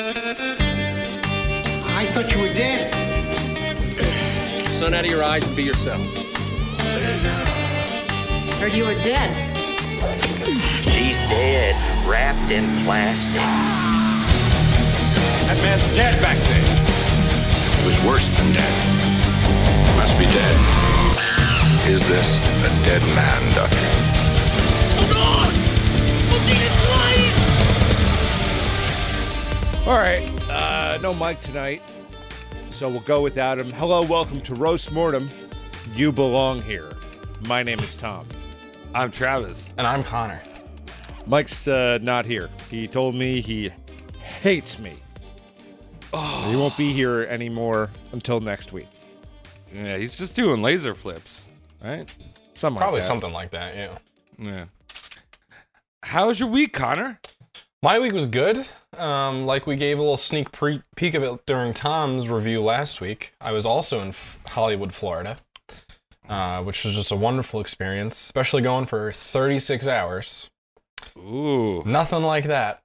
I thought you were dead. Sun out of your eyes and be yourselves. Heard you were dead. She's dead, wrapped in plastic. That man's dead back there. It was worse than dead. Must be dead. Is this a dead man, Doctor? All right, uh, no Mike tonight, so we'll go without him. Hello, welcome to Roast Mortem. You belong here. My name is Tom. I'm Travis. And I'm Connor. Mike's uh, not here. He told me he hates me. He won't be here anymore until next week. Yeah, he's just doing laser flips, right? Something Probably like that. something like that, yeah. Yeah. How's your week, Connor? My week was good. Um, like we gave a little sneak pre- peek of it during Tom's review last week. I was also in F- Hollywood, Florida, uh, which was just a wonderful experience, especially going for 36 hours. Ooh. Nothing like that.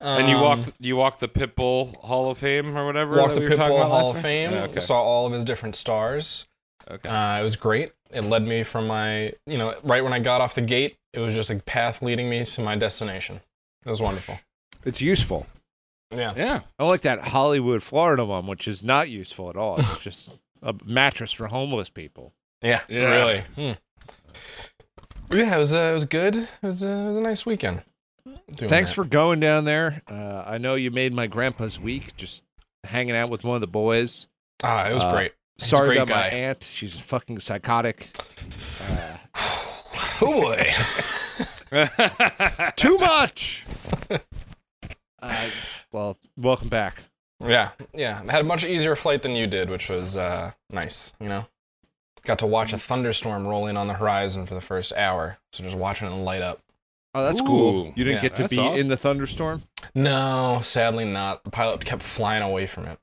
and you Um, walk you walk the Pitbull Hall of Fame or whatever. walked the we Pitbull Hall of? Fame. Yeah, okay. Saw all of his different stars. okay. Uh, it was great. It led me from my, you know, right when I got off the gate, it was just a path leading me to my destination. It was wonderful. It's useful. Yeah. yeah. I like that Hollywood, Florida one, which is not useful at all. It's just a mattress for homeless people. Yeah, Yeah. really. Hmm. Yeah, it was uh, it was good. It was, uh, it was a nice weekend. Thanks that. for going down there. Uh, I know you made my grandpa's week just hanging out with one of the boys. ah, it was uh, great. He's a Sorry great about guy. my aunt. She's fucking psychotic. Oh boy. Too much. uh, well, welcome back. yeah, yeah. I had a much easier flight than you did, which was uh, nice. You know, got to watch a thunderstorm roll in on the horizon for the first hour. So just watching it light up. Oh, that's Ooh. cool. You didn't Yeah, get to be awesome. in the thunderstorm. No, sadly not. The pilot kept flying away from it.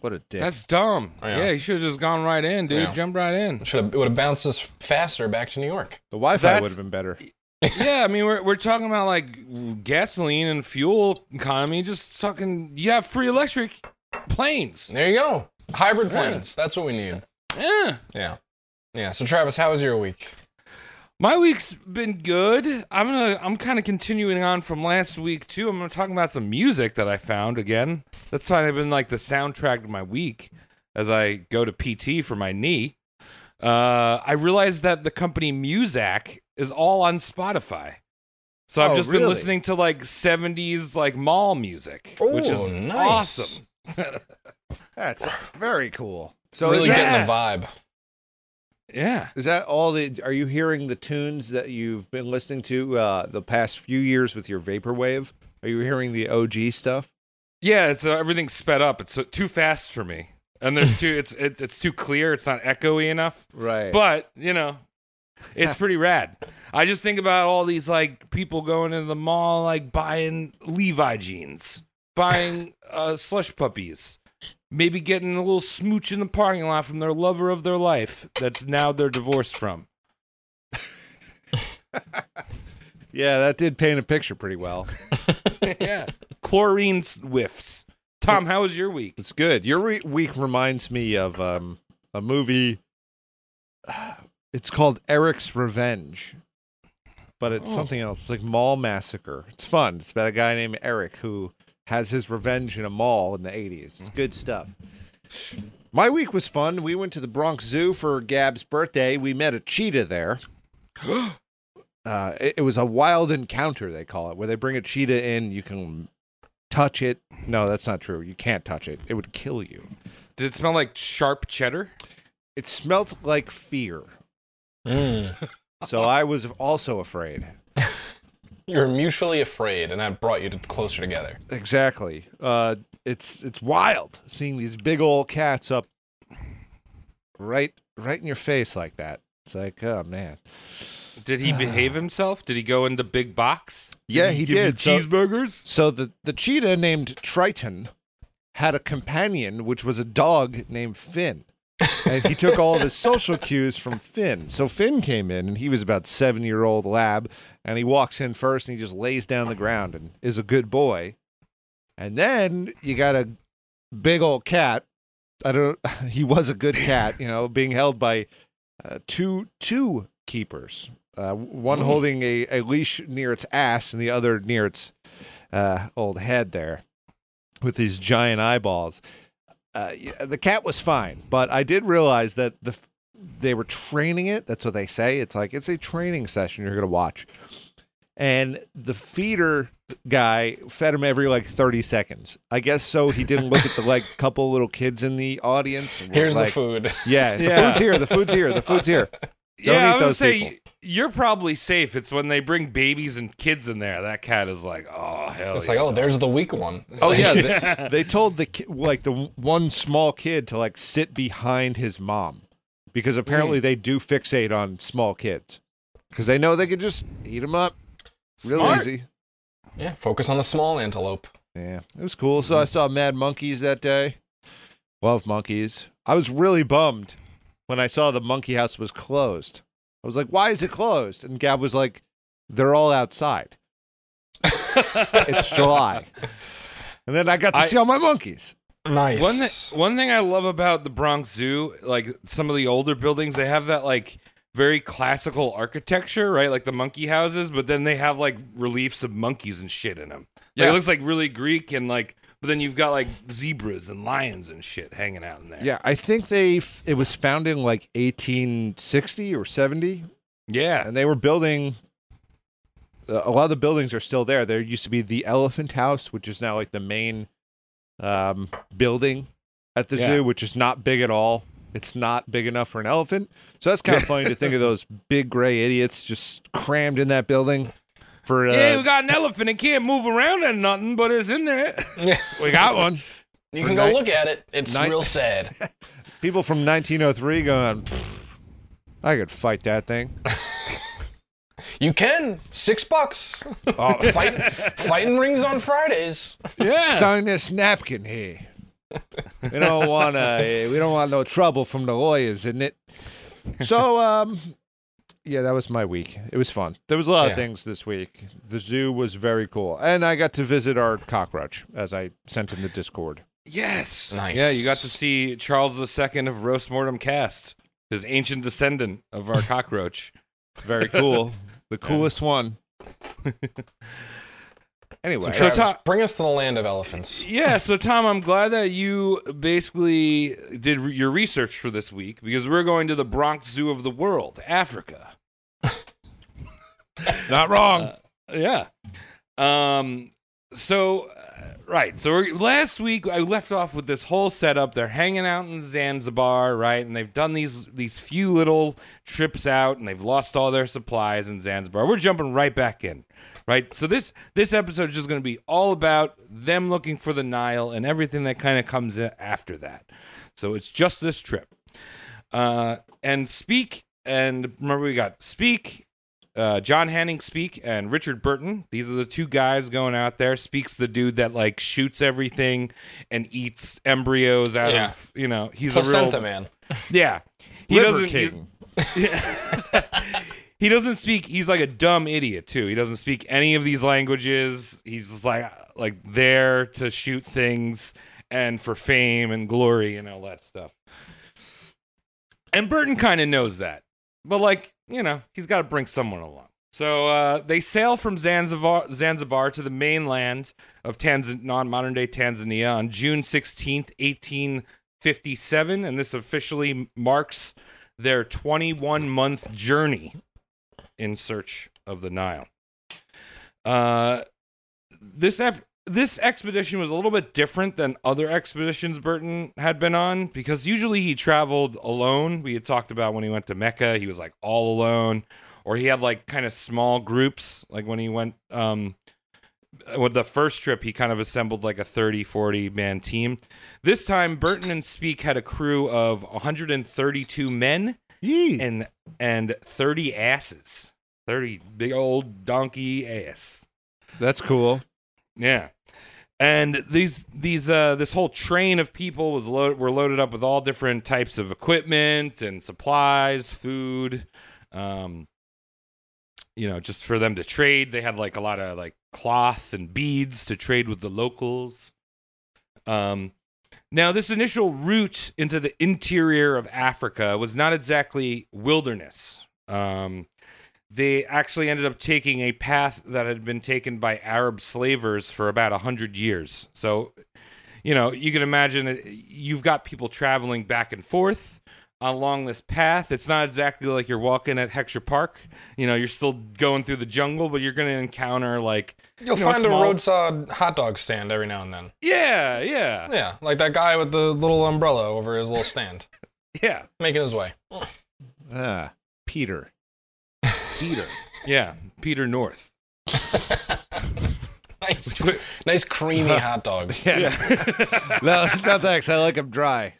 What a dick. That's dumb. Oh, yeah. yeah. you should have just gone right in, dude. Yeah. Jump right in. Should have. It would have bounced us faster back to New York. the Wi-Fi would have been better. Yeah, I mean we're we're talking about like gasoline and fuel economy. Just fucking you have free electric planes. There you go. Hybrid planes. That's what we need. Yeah. Yeah. Yeah. So Travis, how was your week? My week's been good. I'm gonna I'm kind of continuing on from last week too. I'm gonna talk about some music that I found again. That's kind of been like the soundtrack of my week as I go to PT for my knee. Uh, I realized that the company Muzak is all on Spotify. So I've Oh, just been listening to like 70s like mall music, which is nice. awesome. That's very cool. So really is getting that, the vibe. Yeah. is that all the? Are you hearing the tunes that you've been listening to uh, the past few years with your vaporwave? Are you hearing the OG stuff? Yeah, it's uh, everything's sped up. It's uh, too fast for me. And there's too it's it's it's too clear. It's not echoey enough. Right. But, you know, it's pretty rad. I just think about all these like people going into the mall like buying Levi jeans, buying uh slush puppies, maybe getting a little smooch in the parking lot from their lover of their life that's now they're divorced from. yeah, that did paint a picture pretty well. yeah. Chlorine whiffs. Tom, how was your week? It's good. Your re- week reminds me of um, a movie. It's called Eric's Revenge, but it's Oh. something else. It's like Mall Massacre. It's fun. It's about a guy named Eric who has his revenge in a mall in the 80s. It's good stuff. My week was fun. We went to the Bronx Zoo for Gab's birthday. We met a cheetah there. uh, it, it was a wild encounter, they call it, where they bring a cheetah in. You can touch it. No, that's not true. You can't touch it, it would kill you. Did it smell like sharp cheddar? It smelt like fear. Mm. So I was also afraid. You're mutually afraid, and that brought you to closer together. Exactly. Uh, it's it's wild seeing these big old cats up right right in your face like that. It's like, oh man. Did he behave himself? Did he go in the big box? Yeah, he you did. So- cheeseburgers? So the the cheetah named Triton had a companion, which was a dog named Finn. and he took all of his social cues from Finn. So Finn came in, and he was about seven year old lab, and he walks in first, and he just lays down the ground and is a good boy. And then you got a big old cat. I don't. He was a good cat, you know, being held by uh, two two keepers. Uh, one holding a, a leash near its ass, and the other near its uh, old head there, with these giant eyeballs. Uh, the cat was fine, but I did realize that the they were training it. That's what they say. It's like it's a training session you're gonna watch, and the feeder guy fed him every like 30 seconds. I guess so he didn't look at the like couple little kids in the audience. Here's like, the food. Yeah, the Yeah. food's here. The food's here. The food's here. Don't yeah, eat I would those say people. you're probably safe. It's when they bring babies and kids in there. That cat is like, oh hell. It's yeah, like, oh, there's the weak one. It's Oh like- yeah, they, they told the ki- like the one small kid to like sit behind his mom because apparently hmm. they do fixate on small kids because they know they can just eat them up real Smart. easy. yeah. Focus on the small antelope. Yeah, it was cool. So mm-hmm. I saw Mad Monkeys that day. Love monkeys. I was really bummed when I saw the monkey house was closed. I was like, "Why is it closed?" And Gab was like, "They're all outside. it's July." And then I got to I- see all my monkeys. Nice. One thing, one thing I love about the Bronx Zoo, like some of the older buildings, they have that like very classical architecture, right? Like the monkey houses, but then they have like reliefs of monkeys and shit in them. Like, Yeah. it looks like really Greek and like, but then you've got like zebras and lions and shit hanging out in there. Yeah, I think they f- it was founded in like 1860 or 70, yeah. and they were building. uh, A lot of the buildings are still there. There used to be the Elephant House, which is now like the main um, building at the Yeah. zoo, which is not big at all. It's not big enough for an elephant. So that's kind of funny to think of those big gray idiots just crammed in that building. For uh, yeah, we got an elephant. It can't move around and nothing, but it's in there. we got one. You can go night- look at it. It's night- real sad. People from 1903 going, I could fight that thing. You can. Six bucks. Oh, Fight, fighting rings on Fridays. yeah. sign this napkin here. We don't want to. We don't want no trouble from the lawyers, isn't it? So, um, yeah, that was my week. It was fun. There was a lot of things this week. The zoo was very cool, and I got to visit our cockroach, as I sent in the Discord. Yes. Nice. Yeah, you got to see Charles II of Roast Mortem Cast, his ancient descendant of our cockroach. Very cool. the coolest one. anyway, So Travis, Tom- bring us to the land of elephants. Yeah, so Tom, I'm glad that you basically did re- your research for this week because we're going to the Bronx Zoo of the world, Africa. not wrong. Yeah. Um. So, uh, right. So last week I left off with this whole setup. They're hanging out in Zanzibar, right? And they've done these these few little trips out, and they've lost all their supplies in Zanzibar. We're jumping right back in, right? So this this episode is just going to be all about them looking for the Nile and everything that kind of comes after that. So it's just this trip. Uh, and Speke and remember we got Speke uh, John Hanning Speke and Richard Burton. These are the two guys going out there. Speke's the dude that like shoots everything and eats embryos out Yeah. of you know he's Placenta a real man. yeah. He Liver doesn't he's- King. he doesn't speak he's like a dumb idiot too he doesn't speak any of these languages he's just like like there to shoot things and for fame and glory and all that stuff and burton kind of knows that but like you know he's got to bring someone along so uh, they sail from Zanzibar, Zanzibar to the mainland of Tanzan- non-modern day Tanzania on June 16th, 1857, and this officially marks their 21 month journey in search of the Nile. Uh, this ep- this expedition was a little bit different than other expeditions Burton had been on because usually he traveled alone. We had talked about when he went to Mecca, he was like all alone, or he had like kind of small groups. Like when he went um, with the first trip, he kind of assembled like a 30, 40 man team. This time, Burton and Speke had a crew of 132 men Yee. and and 30 asses. 30 big old donkey ass. That's cool. Yeah. And these these uh this whole train of people was load were loaded up with all different types of equipment and supplies, food. Um you know, just for them to trade. They had like a lot of like cloth and beads to trade with the locals. Um, now, this initial route into the interior of Africa was not exactly wilderness. Um, they actually ended up taking a path that had been taken by Arab slavers for about 100 years. So, you know, you can imagine that you've got people traveling back and forth along this path. It's not exactly like you're walking at Hexer Park. You know, you're still going through the jungle, but you're going to encounter like You'll you know, find small- a roadside hot dog stand every now and then. Yeah, yeah, Yeah, like that guy with the little umbrella over his little stand, yeah, making his way. Ah, Peter. Peter. yeah. Peter North. Nice, nice creamy hot dogs. Yeah. no, no, thanks. I like them dry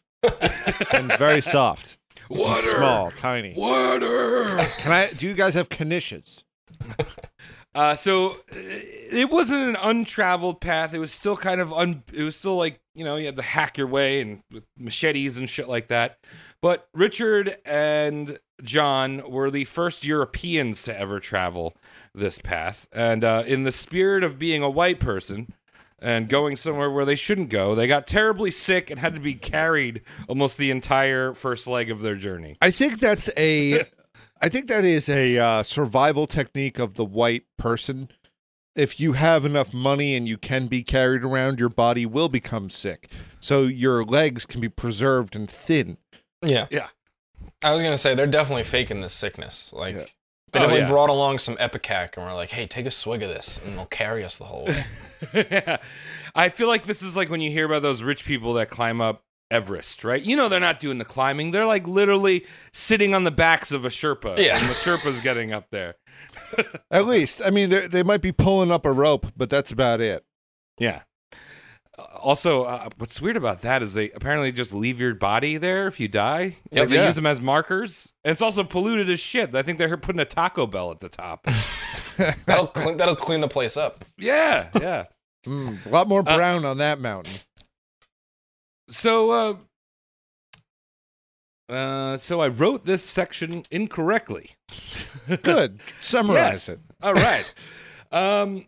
and very soft. Water. Small, tiny. Water. Can I? Do you guys have knishes? Uh, so uh, it wasn't an untraveled path. It was still kind of un. It was still like you know you had to hack your way and with machetes and shit like that. But Richard and John were the first Europeans to ever travel this path, and uh, in the spirit of being a white person and going somewhere where they shouldn't go, they got terribly sick and had to be carried almost the entire first leg of their journey. I think that's a. I think that is a uh, survival technique of the white person. If you have enough money and you can be carried around, your body will become sick. So your legs can be preserved and thin. Yeah. Yeah. I was gonna say they're definitely faking this sickness. Like Yeah. they Oh, definitely yeah. brought along some ipecac and we're like, "Hey, take a swig of this, and they'll carry us the whole way." I feel like this is like when you hear about those rich people that climb up Everest, right? You know they're not doing the climbing. They're like literally sitting on the backs of a Sherpa. Yeah. And the Sherpa's getting up there. At least, I mean, they they might be pulling up a rope, but that's about it. Yeah. Uh, Also, uh, what's weird about that is they apparently just leave your body there if you die. Yep. Like, they Yeah. use them as markers. And it's also polluted as shit. I think they're putting a Taco Bell at the top. that'll clean, that'll clean the place up. yeah, yeah. Mm, a lot more brown on that mountain. So, uh, uh, so I wrote this section incorrectly. Good. Summarize Yes. it. All right. um,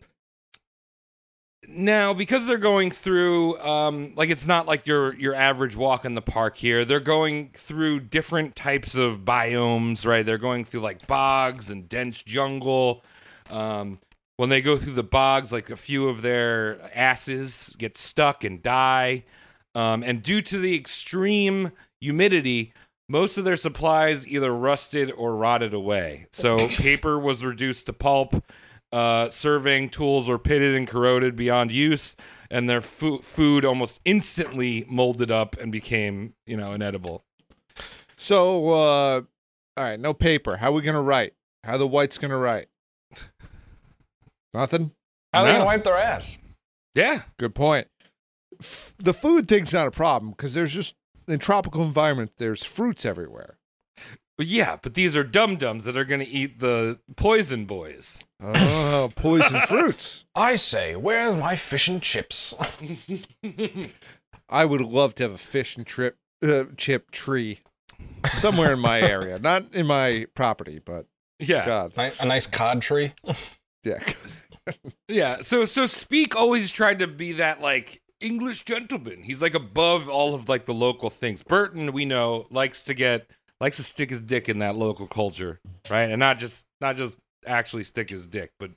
now, because they're going through, um, like it's not like your your average walk in the park here. They're going through different types of biomes, right? They're going through like bogs and dense jungle. Um, when they go through the bogs, like a few of their asses get stuck and die. Um, and due to the extreme humidity, most of their supplies either rusted or rotted away. So paper was reduced to pulp. Uh, serving tools were pitted and corroded beyond use, and their fu- food almost instantly molded up and became, you know, inedible. So, uh, all right, no paper. How we gonna write? How the whites gonna write? Nothing. How are they gonna wipe their ass? Yeah, Good point. F- the food thing's not a problem because there's just in tropical environment there's fruits everywhere. Yeah, but these are dum dums that are going to eat the poison boys. Oh, poison fruits. I say, where's my fish and chips? I would love to have a fish and trip uh, chip tree somewhere in my area, not in my property, but Yeah, God, Ni- a nice cod tree. yeah. yeah. So so Speke always tried to be that like English gentleman. He's like above all of like the local things. Burton, we know, likes to get likes to stick his dick in that local culture, right? And not just not just actually stick his dick, but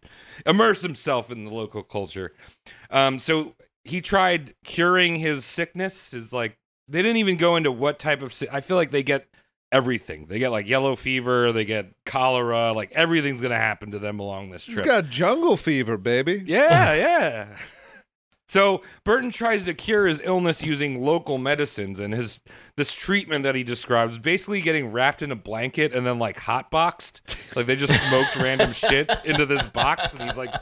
immerse himself in the local culture. Um, so he tried curing his sickness. Is like they didn't even go into what type of. si- I feel like they get everything. They get like yellow fever. They get cholera. Like everything's gonna happen to them along this He's trip. got jungle fever, baby. Yeah, yeah. So Burton tries to cure his illness using local medicines, and his this treatment that he describes basically getting wrapped in a blanket and then like hot boxed, like they just smoked random shit into this box, and he's like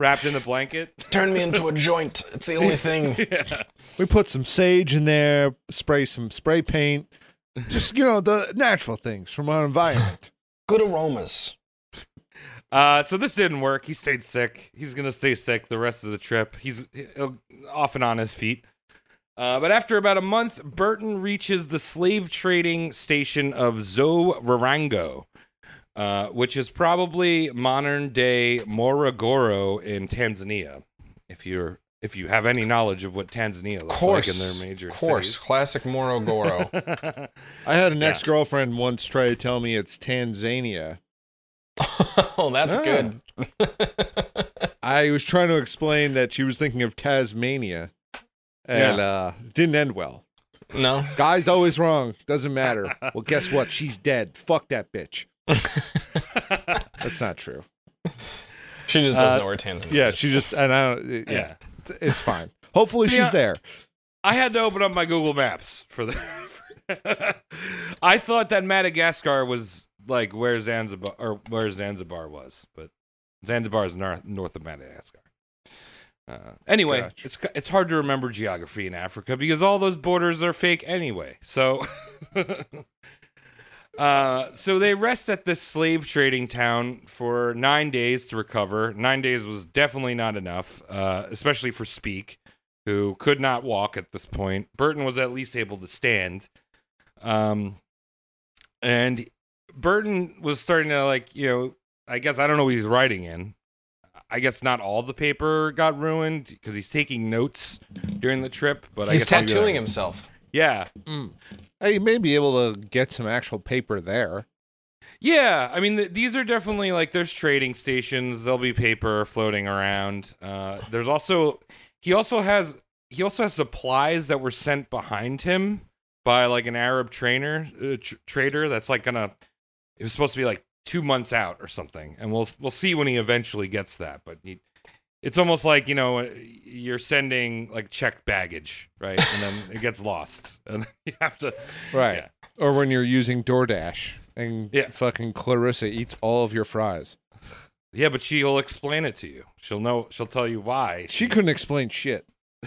wrapped in a blanket. Turn me into a joint. It's the only thing. We put some sage in there, spray some spray paint, just you know the natural things from our environment. Good aromas. Uh, so this didn't work. He stayed sick. He's gonna stay sick the rest of the trip. He's uh, off and on his feet. Uh, but after about a month, Burton reaches the slave trading station of Zorarango. uh, which is probably modern day Morogoro in Tanzania. If you're if you have any knowledge of what Tanzania looks course, like in their major state. Of course, cities. classic Morogoro. I had an ex girlfriend once try to tell me it's Tanzania. oh, that's Ah. good. I was trying to explain that she was thinking of Tasmania, and uh, didn't end well. no, Guy's always wrong. Doesn't matter. Well, guess what? She's dead. Fuck that bitch. That's not true. she just doesn't Uh, know where Tanzania Yeah, she just and I don't. Yeah, Yeah. it's fine. Hopefully, See, she's I- there. I had to open up my Google Maps for the. I thought that Madagascar was like where Zanzibar or where Zanzibar was, but Zanzibar is north north of Madagascar. Uh, anyway, Gotcha. it's it's hard to remember geography in Africa because all those borders are fake anyway. So, uh, so they rest at this slave trading town for nine days to recover. Nine days was definitely not enough, uh, especially for Speke, who could not walk at this point. Burton was at least able to stand. Um, and Burton was starting to like, you know, I guess I don't know what he's writing in. I guess not all the paper got ruined because he's taking notes during the trip. But I He's guess tattooing that- himself. Yeah, Hey, you may be able to get some actual paper there. Yeah, I mean th- these are definitely like there's trading stations. There'll be paper floating around. Uh, there's also he also has he also has supplies that were sent behind him by like an Arab trainer uh, tr- trader. That's like gonna it was supposed to be like two months out or something, and we'll we'll see when he eventually gets that. But he, it's almost like you know you're sending like checked baggage, right? And then it gets lost, and you have to Right. Yeah. Or when you're using DoorDash and Yeah. fucking Clarissa eats all of your fries. Yeah, but she'll explain it to you. She'll know. She'll tell you why. She couldn't explain shit.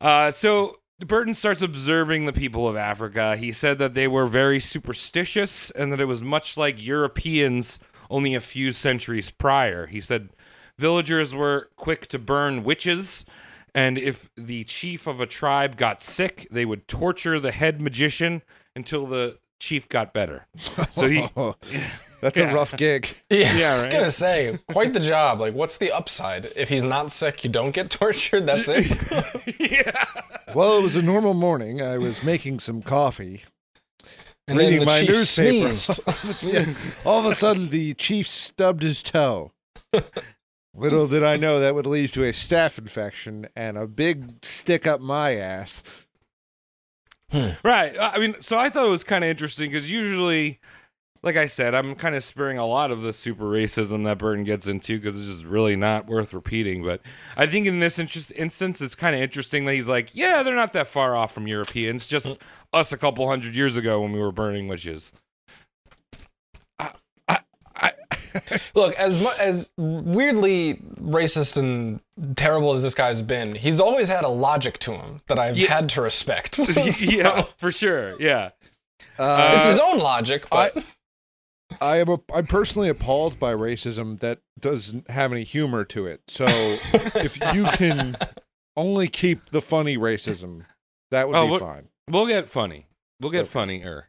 Uh, so Burton starts observing the people of Africa. He said that they were very superstitious and that it was much like Europeans only a few centuries prior. He said villagers were quick to burn witches, and if the chief of a tribe got sick, they would torture the head magician until the chief got better. So he. That's Yeah. a rough gig. Yeah, Yeah, I was right? gonna say, quite the job. Like, what's the upside? If he's not sick, you don't get tortured. That's it. Yeah. Well, it was a normal morning. I was making some coffee, And then reading the my chief newspaper. sneezed. All of a sudden, the chief stubbed his toe. Little did I know that would lead to a staph infection and a big stick up my ass. Hmm. Right. I mean, so I thought it was kind of interesting because usually, like I said, I'm kind of sparing a lot of the super racism that Burton gets into because it's just really not worth repeating. But I think in this interest, instance, it's kind of interesting that he's like, yeah, they're not that far off from Europeans, just us a couple hundred years ago when we were burning witches. Look, as mu- as weirdly racist and terrible as this guy's been, he's always had a logic to him that I've Yeah. had to respect. yeah, for sure. Yeah. Uh, it's his own logic, but I am a, I'm personally appalled by racism that doesn't have any humor to it. So if you can only keep the funny racism, that would Oh, be what- fine. We'll get funny. We'll get funnier.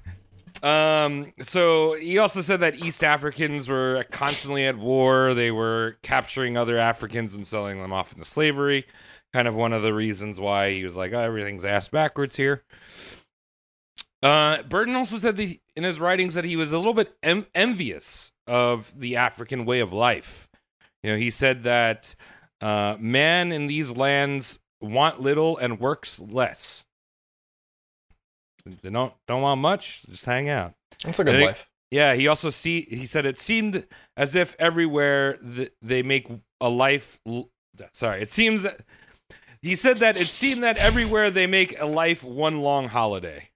Um, so he also said that East Africans were constantly at war. They were capturing other Africans and selling them off into slavery. Kind of one of the reasons why he was like, oh, everything's ass backwards here. Uh, Burton also said that in his writings that he was a little bit em- envious of the African way of life. You know, he said that uh, man in these lands want little and works less. They don't don't want much. Just hang out. it's a good life. Yeah. He also see. He said it seemed as if everywhere th- they make a life. l- Sorry, it seems that he said that it seemed that everywhere they make a life one long holiday.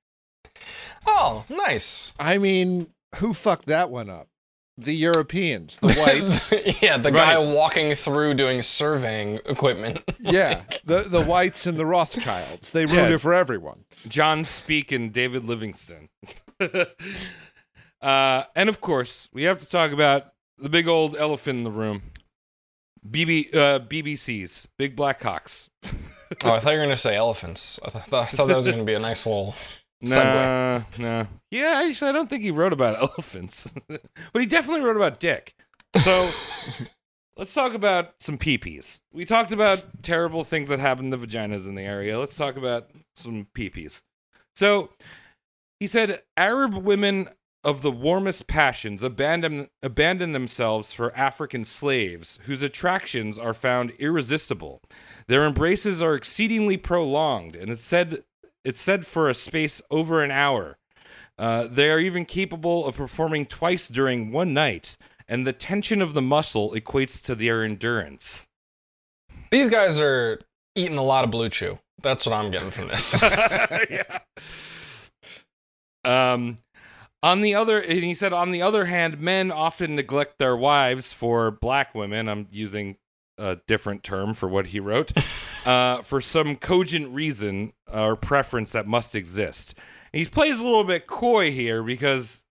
Oh, nice. I mean, who fucked that one up? The Europeans, the whites. yeah, the guy Right. walking through doing surveying equipment. yeah, the the whites and the Rothschilds. They ruined Yeah. it for everyone. John Speke and David Livingstone. uh, and of course, we have to talk about the big old elephant in the room. BB uh, BBC's Big Black Cocks. oh, I thought you were gonna say elephants. I, th- I thought that was gonna be a nice little Nah, nah. Yeah, actually, I don't think he wrote about elephants, but he definitely wrote about dick. So let's talk about some peepees. We talked about terrible things that happen to vaginas in the area. Let's talk about some peepees. So he said Arab women of the warmest passions abandon abandon themselves for African slaves, whose attractions are found irresistible. Their embraces are exceedingly prolonged, and it's said it's said for a space over an hour. Uh, they are even capable of performing twice during one night, and the tension of the muscle equates to their endurance. These guys are eating a lot of blue chew. That's what I'm getting from this. yeah. Um, on the other, and he said, on the other hand, men often neglect their wives for black women. I'm using a different term for what he wrote, uh, for some cogent reason or preference that must exist. And he plays a little bit coy here because,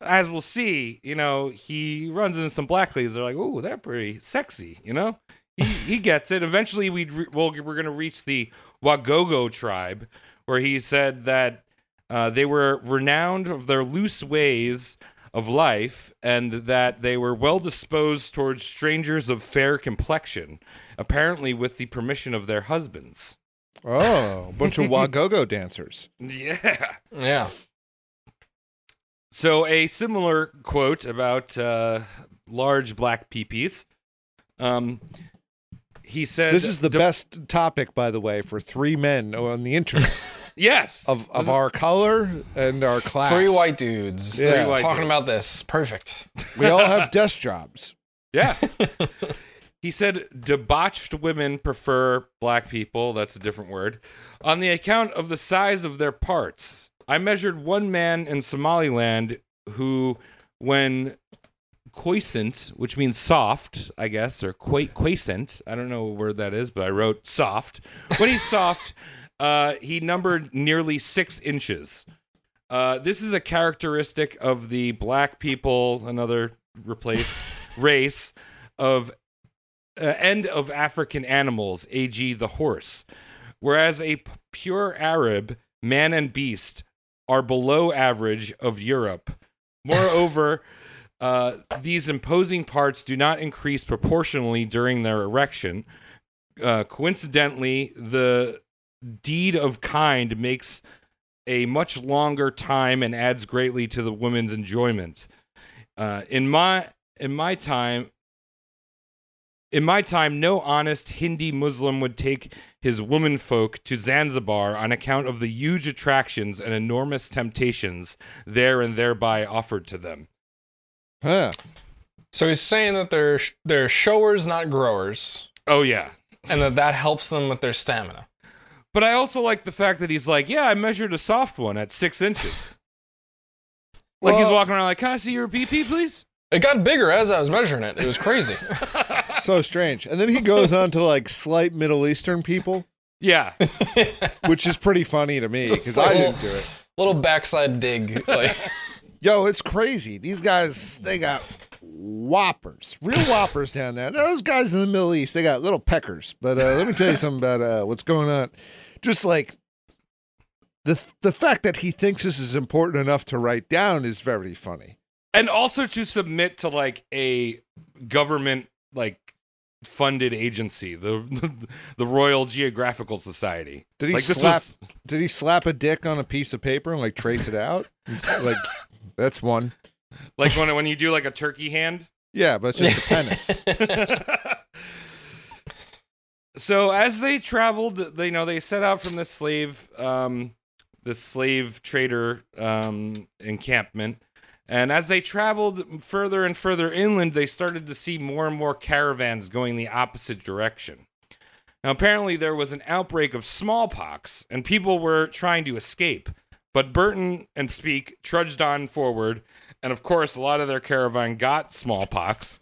as we'll see, you know, he runs into some black ladies. They're like, "Oh, they're pretty sexy," you know. He he gets it. Eventually, we'd re- well, we're going to reach the Wagogo tribe, where he said that uh, they were renowned of their loose ways of life and that they were well disposed towards strangers of fair complexion, apparently with the permission of their husbands. Oh, a bunch of Wagogo dancers. Yeah. yeah. So, a similar quote about uh, large black peepees. Um, he said, This is the best topic, by the way, for three men on the internet Yes. of, of our color and our class. Three white dudes. Yeah. Three white talking dudes. about this. Perfect. We all have desk jobs. Yeah. he said debauched women prefer black people. That's a different word. On the account of the size of their parts. I measured one man in Somaliland who, when quiescent, which means soft, I guess, or qua- quiescent. I don't know what word that is, but I wrote soft. When he's soft, uh, he numbered nearly six inches. Uh, this is a characteristic of the black people, another replaced race of uh, end of African animals, a.g., the horse. Whereas a p- pure Arab, man and beast, are below average of Europe. Moreover, uh, these imposing parts do not increase proportionally during their erection. Uh, coincidentally, the deed of kind makes a much longer time and adds greatly to the woman's enjoyment. Uh, in my in my time, in my time, no honest Hindi Muslim would take his womenfolk to Zanzibar on account of the huge attractions and enormous temptations there and thereby offered to them. Huh. So he's saying that they're they're showers, not growers, Oh yeah. and that that helps them with their stamina. But I also like the fact that he's like, yeah, I measured a soft one at six inches. Like he's walking around like, can I see your PP, please? It got bigger as I was measuring it. It was crazy. So strange. And then he goes on to like slight Middle Eastern people, Yeah. which is pretty funny to me because I didn't do it. Little backside dig. Like, Yo, it's crazy. These guys, they got whoppers, real whoppers down there. Those guys in the Middle East, they got little peckers. But uh, let me tell you something about uh, what's going on. Just like the the fact that he thinks this is important enough to write down is very funny. and also to submit to like a government like funded agency, the the Royal Geographical Society. Did he like slap? was Did he slap a dick on a piece of paper and like trace it out? Like that's one. like when when you do like a turkey hand. Yeah, but it's just a penis. so as they traveled, they you know they set out from this slave um the slave trader um encampment. And as they traveled further and further inland, they started to see more and more caravans going the opposite direction. Now, apparently, there was an outbreak of smallpox, and people were trying to escape. But Burton and Speke trudged on forward, and of course, a lot of their caravan got smallpox.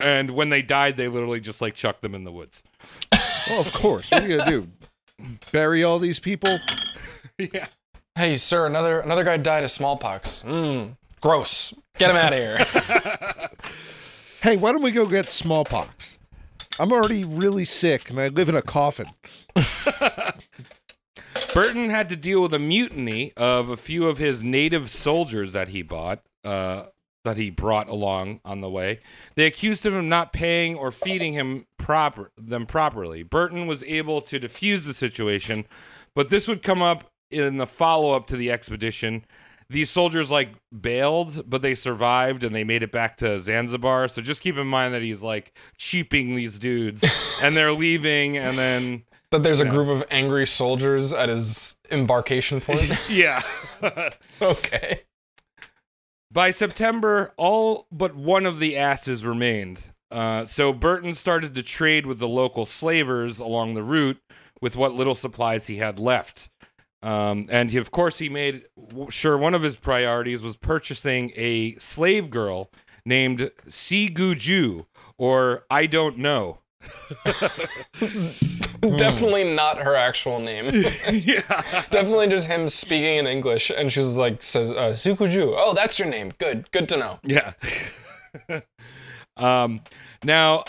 And when they died, they literally just like chucked them in the woods. Well, of course. What are you gonna do? Bury all these people? yeah. hey, sir, another another guy died of smallpox. Mm, gross. Get him out of here. Hey, why don't we go get smallpox? I'm already really sick and I live in a coffin. Burton had to deal with a mutiny of a few of his native soldiers that he bought, uh, that he brought along on the way. They accused him of not paying or feeding him proper them properly. Burton was able to defuse the situation, but this would come up in the follow up to the expedition. These soldiers like bailed, but they survived and they made it back to Zanzibar. So just keep in mind that he's like cheaping these dudes, and they're leaving, and then That there's a group of angry soldiers at his embarkation point. yeah. okay. By September, all but one of the asses remained. Uh, so Burton started to trade with the local slavers along the route with what little supplies he had left. Um, and he, of course, he made sure one of his priorities was purchasing a slave girl named Siguju, or I don't know. Definitely not her actual name. yeah. Definitely just him speaking in English, and she's like says, uh, "Sukuju." Oh, that's your name. Good, good to know. Yeah. um, now,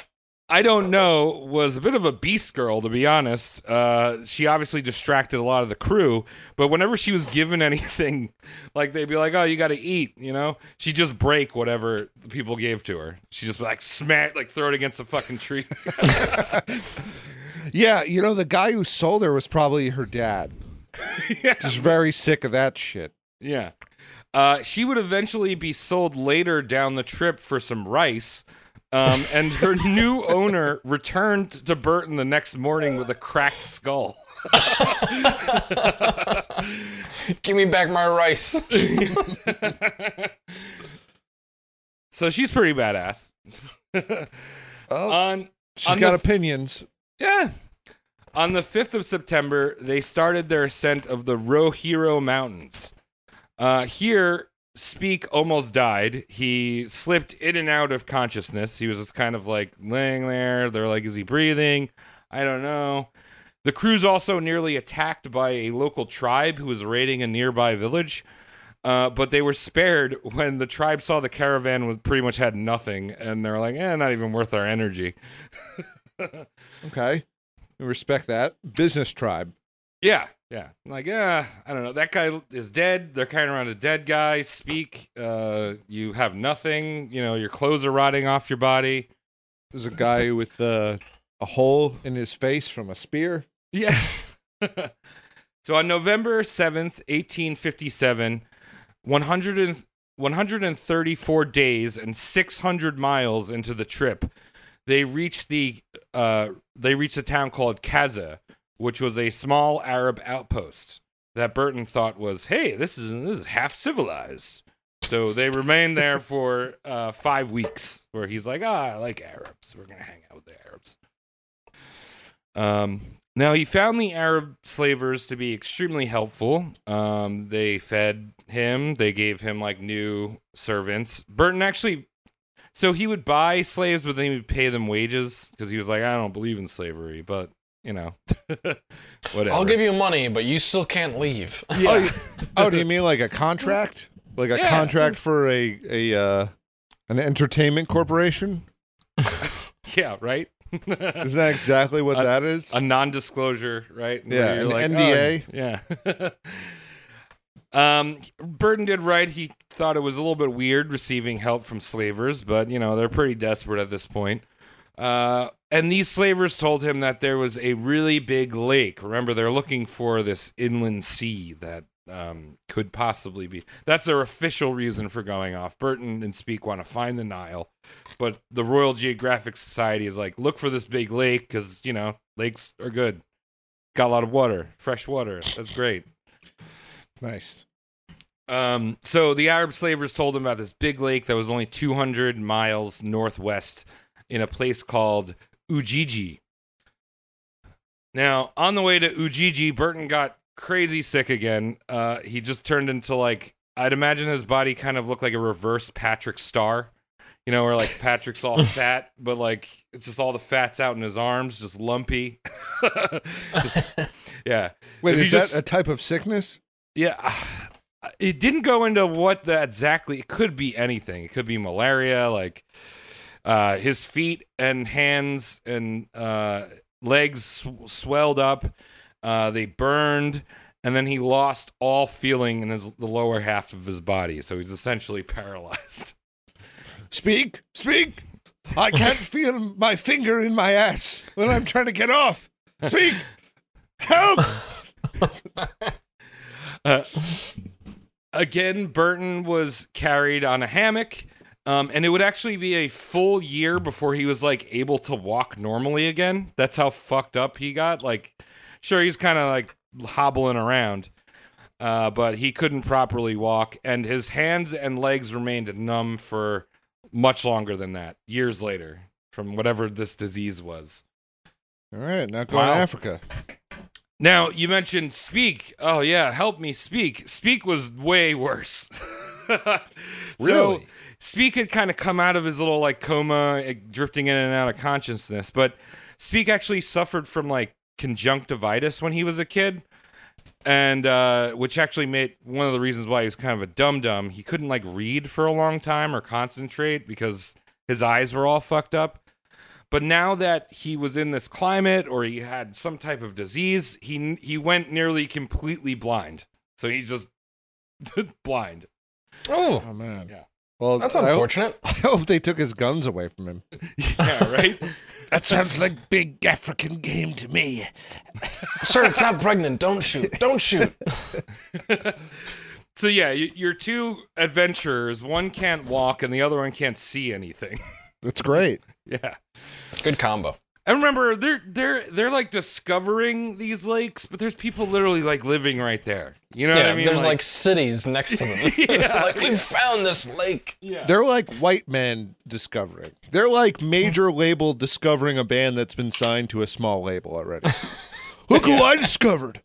I don't know was a bit of a beast girl, to be honest. Uh, she obviously distracted a lot of the crew, but whenever she was given anything, like they'd be like, "Oh, you got to eat," you know, she just break whatever the people gave to her. She just like smack, like throw it against a fucking tree. Yeah, you know the guy who sold her was probably her dad. Just very sick of that shit. Yeah. Uh, she would eventually be sold later down the trip for some rice. Um, and her new owner returned to Burton the next morning with a cracked skull. Give me back my rice. So she's pretty badass. Oh, On she's on got the- opinions. Yeah. On the 5th of September, they started their ascent of the Rohiro Mountains. Uh, here, Speke almost died. He slipped in and out of consciousness. He was just kind of like laying there. They're like, is he breathing? I don't know. The crew's also nearly attacked by a local tribe who was raiding a nearby village. Uh, but they were spared when the tribe saw the caravan was pretty much had nothing, and they're like, "Eh, not even worth our energy." Okay, we respect that. Business tribe. Yeah, yeah. Like, yeah, I don't know. That guy is dead. They're carrying around a dead guy. Speke. Uh, you have nothing. You know, your clothes are rotting off your body. There's a guy with uh, a hole in his face from a spear. Yeah. so on November 7th, 1857, 100 and, 134 days and 600 miles into the trip, they reached the uh, they reached a town called Kaza, which was a small Arab outpost that Burton thought was, "Hey, this is this is half civilized." So they remained there for uh, five weeks, where he's like, "Ah, I like Arabs. We're gonna hang out with the Arabs." Um, now he found the Arab slavers to be extremely helpful. Um, they fed him. They gave him like new servants. Burton actually, so he would buy slaves, but then he would pay them wages because he was like, I don't believe in slavery, but you know, whatever. I'll give you money, but you still can't leave. Oh, you- oh, do you mean like a contract? Like a Yeah. contract for a a uh, an entertainment corporation? yeah, right. Is that exactly what A- that is? a non-disclosure, right? Yeah, an like, NDA. oh, yeah. Um, Burton did right. He thought it was a little bit weird receiving help from slavers, but you know they're pretty desperate at this point. Uh, and these slavers told him that there was a really big lake. Remember, they're looking for this inland sea that um, could possibly be. That's their official reason for going off. Burton and Speke want to find the Nile, but the Royal Geographic Society is like, look for this big lake because you know lakes are good. Got a lot of water, fresh water. That's great. Nice. Um, so the Arab slavers told him about this big lake that was only 200 miles northwest in a place called Ujiji. Now, on the way to Ujiji, Burton got crazy sick again. Uh, he just turned into like, I'd imagine his body kind of looked like a reverse Patrick Star. You know, where like Patrick's all fat, but like it's just all the fat's out in his arms, just lumpy. Just- yeah. Wait, If is just- that a type of sickness? Yeah, it didn't go into what that exactly. It could be anything. It could be malaria. Like uh, his feet and hands and uh, legs sw- swelled up. Uh, they burned, and then he lost all feeling in his the lower half of his body, so he's essentially paralyzed. Speke, Speke. I can't feel my finger in my ass when I'm trying to get off. Speke. Help. Again, Burton was carried on a hammock, um, and it would actually be a full year before he was like able to walk normally again. That's how fucked up he got. Like, sure, he's kind of like hobbling around, uh, but he couldn't properly walk, and his hands and legs remained numb for much longer than that. Years later, from whatever this disease was. All right, now go Wow. to Africa. Now you mentioned Speke. Oh yeah, help me speak. Speke was way worse. So, Really? Speke had kind of come out of his little like coma, eh, drifting in and out of consciousness. But Speke actually suffered from like conjunctivitis when he was a kid, and uh, which actually made one of the reasons why he was kind of a dum dum. He couldn't like read for a long time or concentrate because his eyes were all fucked up. But now that he was in this climate or he had some type of disease, he he went nearly completely blind. So he's just blind. Oh, Oh man. Yeah. Well, that's I hope, unfortunate. I hope they took his guns away from him. Yeah, right? That sounds like big African game to me. Sir, it's not pregnant. Don't shoot. Don't shoot. so yeah, y- your two adventurers, one can't walk and the other one can't see anything. That's great. yeah. Good combo. And remember, they're they're they're like discovering these lakes, but there's people literally like living right there. You know yeah, what I mean? there's like, cities next to them. like we found this lake. Yeah. They're like white men discovering. They're like major label discovering a band that's been signed to a small label already. Look who I discovered.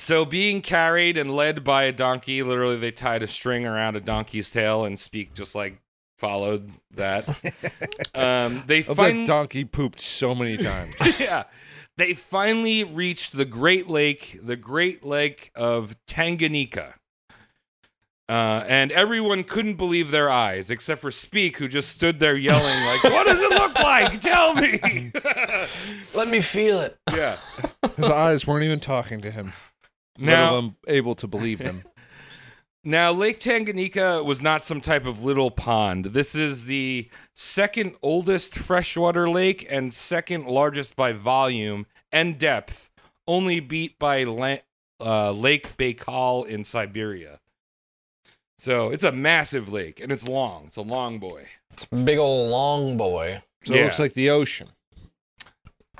So being carried and led by a donkey, literally they tied a string around a donkey's tail and Speke just like followed that. um, they Of that finally, donkey pooped so many times. yeah, they finally reached the Great Lake, the Great Lake of Tanganyika. Uh, and everyone couldn't believe their eyes, except for Speke, who just stood there yelling, like, "What does it look like? Tell me!" Let me feel it. yeah. His eyes weren't even talking to him. Now, let alone able to believe them. Now, Lake Tanganyika was not some type of little pond. This is the second oldest freshwater lake and second largest by volume and depth, only beat by La- uh, Lake Baikal in Siberia. So it's a massive lake and it's long. It's a long boy. It's a big old long boy. So it looks like the ocean.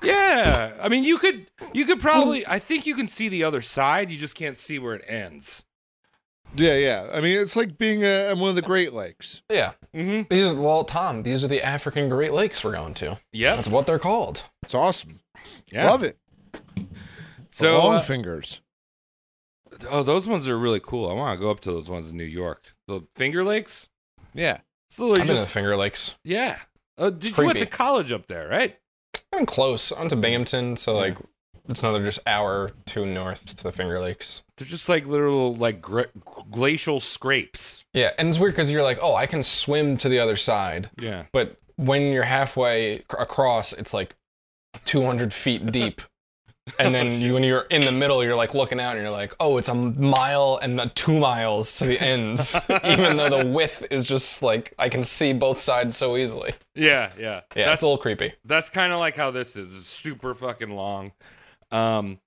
Yeah, I mean, you could, you could probably. I think you can see the other side. You just can't see where it ends. Yeah, yeah. I mean, it's like being uh, in one of the Great Lakes. Yeah. Mm-hmm. These are well, Tom. These are the African Great Lakes we're going to. Yeah, That's what they're called. It's awesome. Yeah. Love it. So, long uh, fingers. oh, those ones are really cool. I want to go up to those ones in New York. The Finger Lakes. Yeah. It's literally I've been to the Finger Lakes. yeah. Uh, did you went to college up there, right? I'm close. I'm to Binghamton, so like it's another just hour two north to the Finger Lakes. They're just like literal like gra- glacial scrapes. Yeah, and it's weird because you're like, oh, I can swim to the other side, Yeah. but when you're halfway ac- across, it's like 200 feet deep. And then oh, you, when you're in the middle, you're like looking out and you're like, oh, it's a mile and two miles to the ends, even though the width is just like I can see both sides so easily. Yeah, yeah. Yeah, that's a little creepy. that's kind of like how this is. It's super fucking long. Um,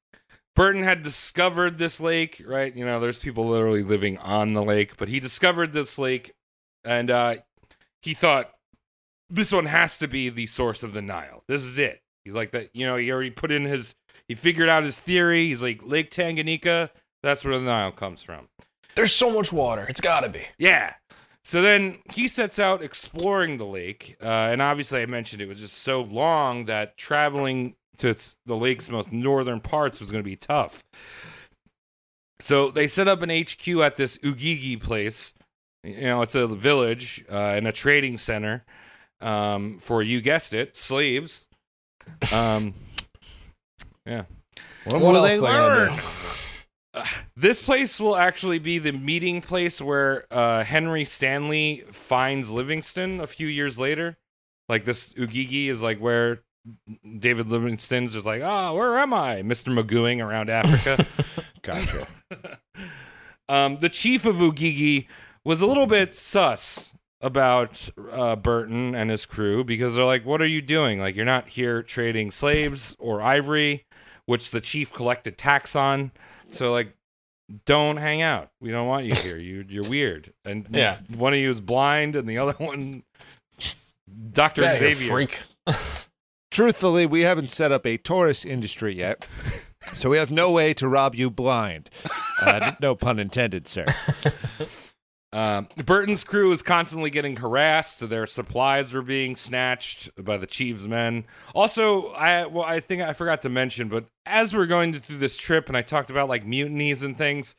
Burton had discovered this lake, right? You know, there's people literally living on the lake, but he discovered this lake, and uh, he thought this one has to be the source of the Nile. This is it. He's like that. You know, he already put in his. He figured out his theory. He's like Lake Tanganyika. That's where the Nile comes from. There's so much water. It's got to be. Yeah. So then he sets out exploring the lake, uh, and obviously I mentioned it was just so long that traveling to its, the lake's most northern parts was going to be tough. So they set up an HQ at this Ujiji place. You know, it's a village uh, and a trading center um, for you guessed it, slaves. Um, yeah. What, What will they they learn? do? This place will actually be the meeting place where uh, Henry Stanley finds Livingstone a few years later. Like this Ujiji is like where David Livingstone's just like, oh, where am I, Mister Magooing around Africa. Gotcha. um, the chief of Ujiji was a little bit sus about uh, Burton and his crew because they're like, "What are you doing? Like, you're not here trading slaves or ivory, which the chief collected tax on. So, like, don't hang out. We don't want you here. You you're weird. And Yeah. one of you is blind, and the other one, Doctor Yeah, Xavier. freak. Truthfully, we haven't set up a tourist industry yet, so we have no way to rob you blind. Uh, no pun intended, sir. Um, Burton's crew is constantly getting harassed. Their supplies were being snatched by the chief's men. Also, I well, I think I forgot to mention, but as we're going through this trip, and I talked about like mutinies and things,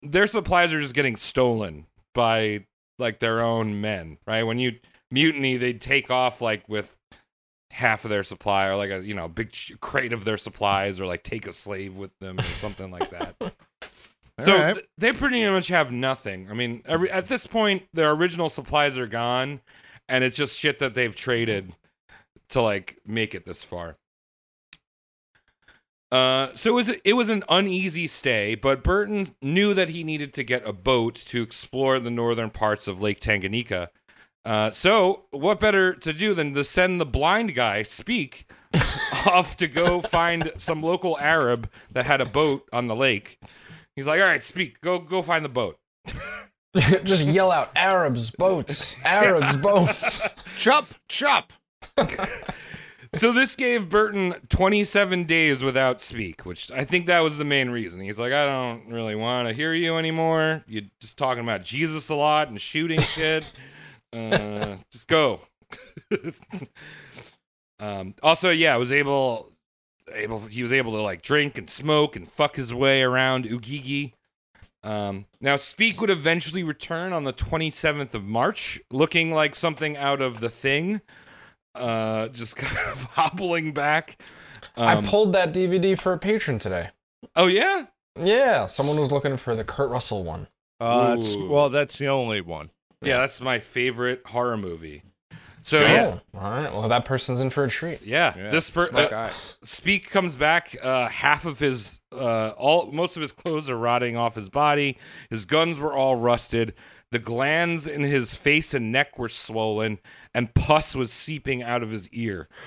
their supplies are just getting stolen by like their own men. Right? When you mutiny, they'd take off like with half of their supply, or like a you know big crate of their supplies, or like take a slave with them, or something like that. So All right. th- they pretty much have nothing. I mean, every at this point, their original supplies are gone, and it's just shit that they've traded to like make it this far. Uh, so it was it was an uneasy stay, but Burton knew that he needed to get a boat to explore the northern parts of Lake Tanganyika. Uh, so what better to do than to send the blind guy Speke off to go find some local Arab that had a boat on the lake. He's like, "All right, Speke. Go go find the boat." Just yell out Arabs, boats, Arabs, boats. Chop, chop. So this gave Burton 27 days without Speke, which I think that was the main reason. He's like, I don't really want to hear you anymore. You're just talking about Jesus a lot and shooting shit. Uh, just go. um, also, yeah, I was able, able. He was able to like drink and smoke and fuck his way around Ujiji. Um, now, Speke would eventually return on the 27th of March, looking like something out of the thing uh just kind of hobbling back I Um, pulled that DVD for a patron today. oh yeah Yeah, someone was looking for the Kurt Russell one. Uh, that's, well, that's the only one. Yeah that's my favorite horror movie. So yeah Oh, all right. Well, that person's in for a treat. yeah, Yeah, this per- uh, guy. Speke comes back uh half of his uh all most of his clothes are rotting off his body. His guns were all rusted. The glands in his face and neck were swollen and pus was seeping out of his ear.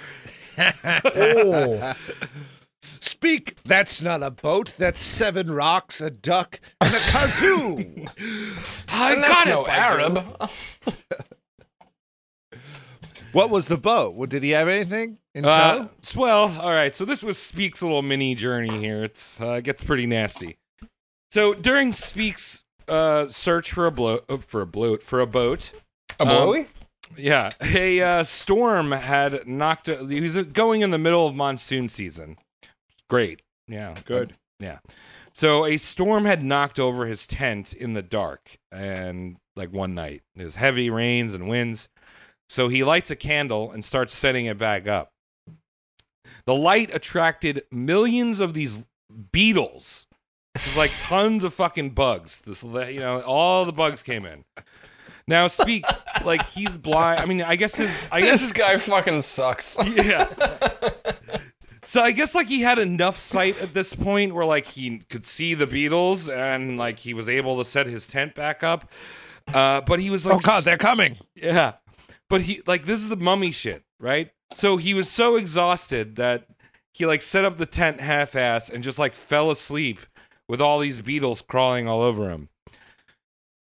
Oh, Speke. That's not a boat. That's seven rocks, a duck, and a kazoo. i and that's no Arab. what was the boat? Well, did he have anything in Uh, tow? well, all right. So this was Speke's little mini journey here. It's uh, gets pretty nasty. So during Speke's uh, search for a bloat, uh, for a bloat, for a boat, A blowy? yeah, a uh, storm had knocked. He was going in the middle of monsoon season. Great, yeah, Good. yeah. So a storm had knocked over his tent in the dark, and like one night, there's heavy rains and winds. So he lights a candle and starts setting it back up. The light attracted millions of these beetles. There's like tons of fucking bugs. This, you know, all the bugs came in. Now Speke like he's blind. I mean, I guess his. I guess This his guy fucking sucks. yeah. So I guess like he had enough sight at this point where like he could see the beetles and like he was able to set his tent back up. Uh, but he was like, oh God, they're coming. yeah. But he like this is the mummy shit, right? So he was so exhausted that he like set up the tent half ass and just like fell asleep with all these beetles crawling all over him.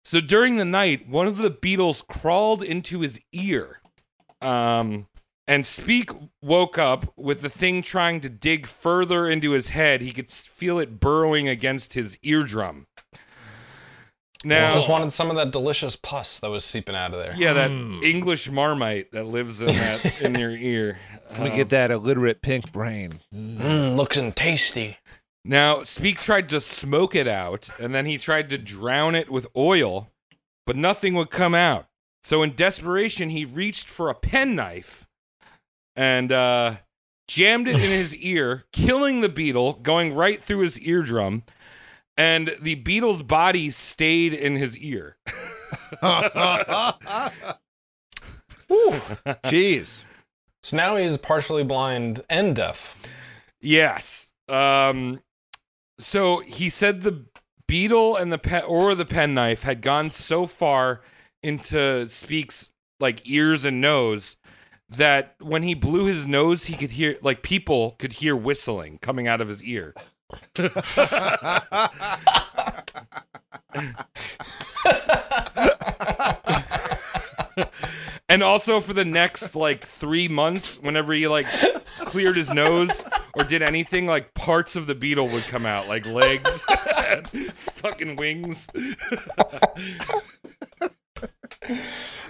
So during the night, one of the beetles crawled into his ear. Um and Speke woke up with the thing trying to dig further into his head. He could feel it burrowing against his eardrum. Now, Just wanted some of that delicious pus that was seeping out of there. yeah, that English marmite that lives in that in your ear. Let me get that illiterate pink brain. Mm, looking tasty. Now, Speke tried to smoke it out, and then he tried to drown it with oil, but nothing would come out. So, in desperation, he reached for a penknife and uh, jammed it in his ear, killing the beetle, going right through his eardrum. And the beetle's body stayed in his ear. Jeez. So now he's partially blind and deaf. Yes. Um, so he said the beetle and the pen or the penknife had gone so far into Speke's like ears and nose that when he blew his nose, he could hear like people could hear whistling coming out of his ear. and also for the next like three months, whenever he like cleared his nose or did anything, like parts of the beetle would come out, like legs, fucking wings.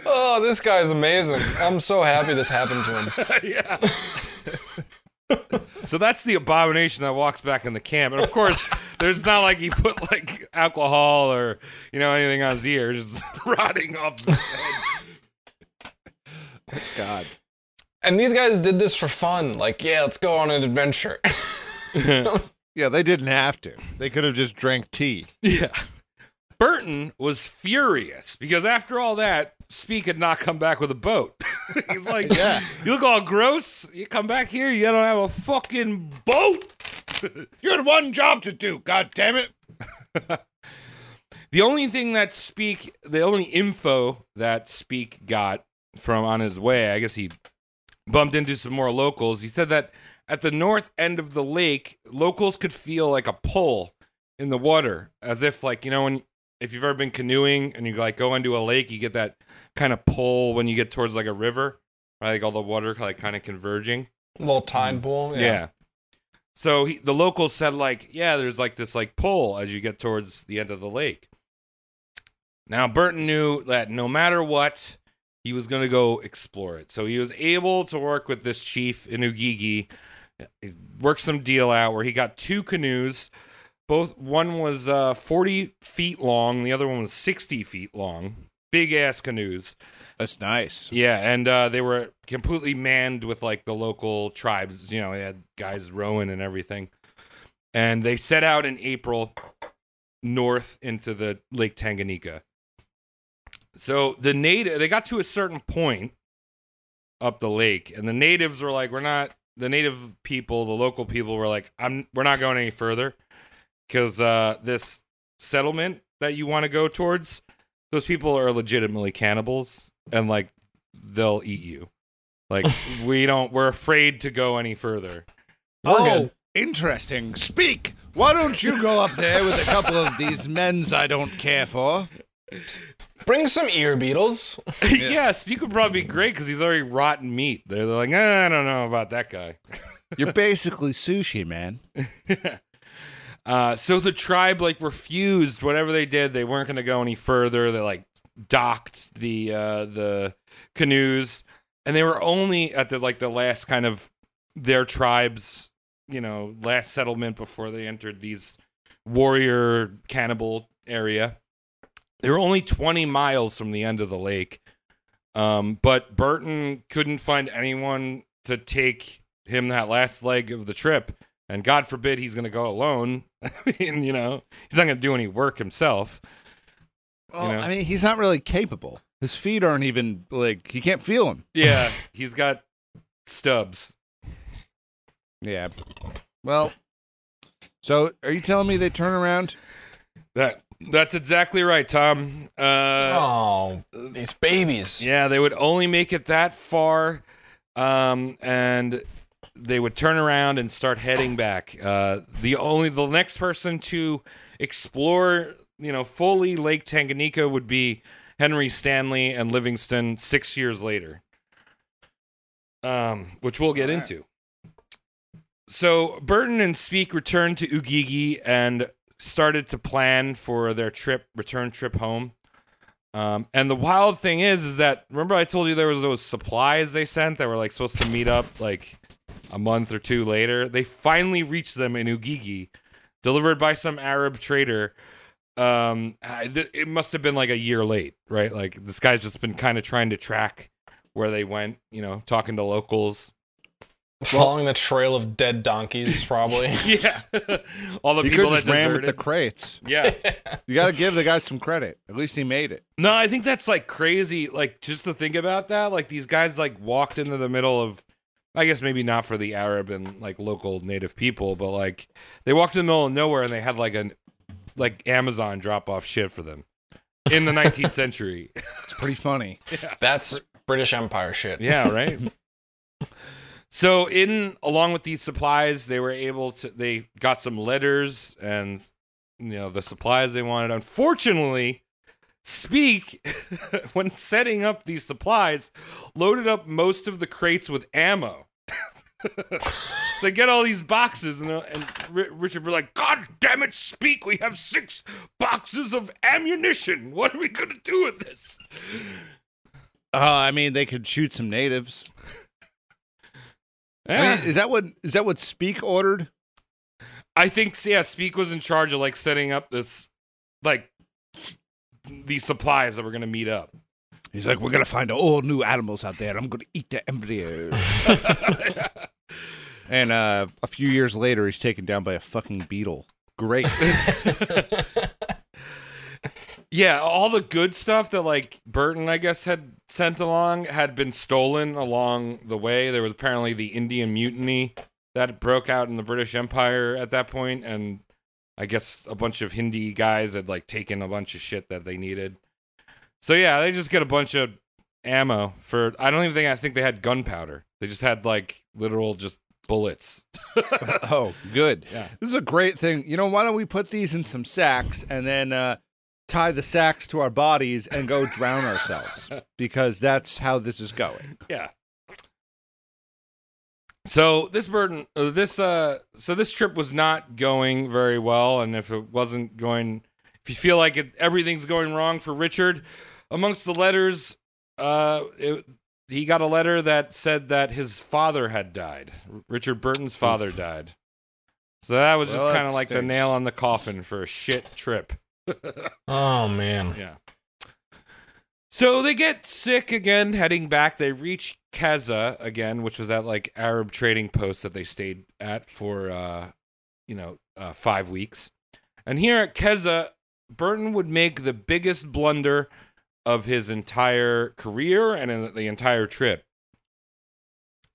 Oh, this guy's amazing. I'm so happy this happened to him. yeah. so that's the abomination that walks back in the camp, and of course, there's not like he put like alcohol or you know anything on his ear, just rotting off. His head. God. And these guys did this for fun. Like, yeah, let's go on an adventure. Yeah, they didn't have to. They could have just drank tea. Yeah. Burton was furious because after all that, Speke had not come back with a boat. He's like, Yeah. you look all gross. You come back here, you don't have a fucking boat. You had one job to do, god damn it. The only thing that Speke, the only info that Speke got from on his way, I guess he bumped into some more locals. He said that at the north end of the lake, locals could feel like a pull in the water, as if like you know when if you've ever been canoeing and you like go into a lake, you get that kind of pull when you get towards like a river, right? Like all the water like kind of converging. little tide pool. Yeah. So he, the locals said like, yeah, there's like this like pull as you get towards the end of the lake. Now Burton knew that no matter what, he was going to go explore it. So he was able to work with this chief in Ujiji, work some deal out where he got two canoes. Both one was uh, 40 feet long, the other one was 60 feet long. Big ass canoes. That's nice. Yeah, and uh, they were completely manned with like the local tribes. You know, they had guys rowing and everything. And they set out in April north into the Lake Tanganyika. So the native, they got to a certain point up the lake, and the natives were like, "We're not." The native people, the local people, were like, "I'm. We're not going any further because uh, this settlement that you want to go towards, those people are legitimately cannibals, and like they'll eat you. Like we don't. We're afraid to go any further. oh, good. interesting. Speke. Why don't you go up there with a couple of these men's I don't care for? Bring some ear beetles. yeah. Speke would probably be great because he's already rotten meat. They're like, eh, I don't know about that guy. You're basically sushi, man. Uh, so the tribe like refused whatever they did. They weren't going to go any further. They like docked the uh, the canoes, and they were only at the like the last kind of their tribes, you know, last settlement before they entered these warrior cannibal area. They were only twenty miles from the end of the lake, um, but Burton couldn't find anyone to take him that last leg of the trip and God forbid he's going to go alone. I mean, you know, he's not going to do any work himself. Well, know? I mean, he's not really capable. His feet aren't even like he can't feel them. Yeah, he's got stubs. Yeah. Well, so are you telling me they turn around? That that's exactly right, Tom. Uh, Oh, these babies. yeah, they would only make it that far, um, and they would turn around and start heading back. Uh, the only the next person to explore, you know, fully Lake Tanganyika would be Henry Stanley and Livingstone six years later, um, which we'll get into. So Burton and Speke returned to Ujiji and started to plan for their trip, return trip home. Um, and the wild thing is, is that remember I told you there was those supplies they sent that were like supposed to meet up like a month or two later. They finally reached them in Ujiji, delivered by some Arab trader. Um, it must have been like a year late, right? Like this guy's just been kind of trying to track where they went, you know, talking to locals. Following the trail of dead donkeys, probably. Yeah, all the He people could that just ran with the crates. yeah, You got to give the guy some credit. At least he made it. No, I think that's like crazy. Like just to think about that, like these guys like walked into the middle of I guess maybe not for the Arab and like local native people, but like they walked in the middle of nowhere and they had like an like Amazon drop off shit for them in the 19th century. It's pretty funny. That's British Empire shit. Yeah, right. so in along with these supplies, they were able to they got some letters and you know the supplies they wanted. Unfortunately, Speke when setting up these supplies loaded up most of the crates with ammo. so they get all these boxes, and, uh, and R- Richard were like, "God damn it, Speke! We have six boxes of ammunition. What are we gonna do with this?" Uh, I mean, they could shoot some natives. I mean, is that what is that what Speke ordered? I think yeah, Speke was in charge of like setting up this like these supplies that were gonna meet up. He's like, we're gonna find all new animals out there. I'm gonna eat the embryo. and uh, a few years later, he's taken down by a fucking beetle. Great. Yeah, all the good stuff that like Burton, I guess, had sent along had been stolen along the way. There was apparently the Indian mutiny that broke out in the British Empire at that point, and I guess a bunch of Hindi guys had like taken a bunch of shit that they needed. So yeah, they just get a bunch of ammo for. I don't even think I think they had gunpowder. They just had like literal just bullets. oh, good. Yeah. This is a great thing. You know, why don't we put these in some sacks and then uh, tie the sacks to our bodies and go drown ourselves? Because that's how this is going. Yeah. So this burden, uh, this uh, so this trip was not going very well, and if it wasn't going, if you feel like it, everything's going wrong for Richard, amongst the letters, uh, it, he got a letter that said that his father had died. Richard Burton's father died. So that was just kind of that like the nail on the coffin for a shit trip. Oh man. Yeah. So they get sick again heading back. They reach Kaza again, which was that like Arab trading post that they stayed at for uh you know, uh 5 weeks. And here at Kaza, Burton would make the biggest blunder of his entire career and in the entire trip.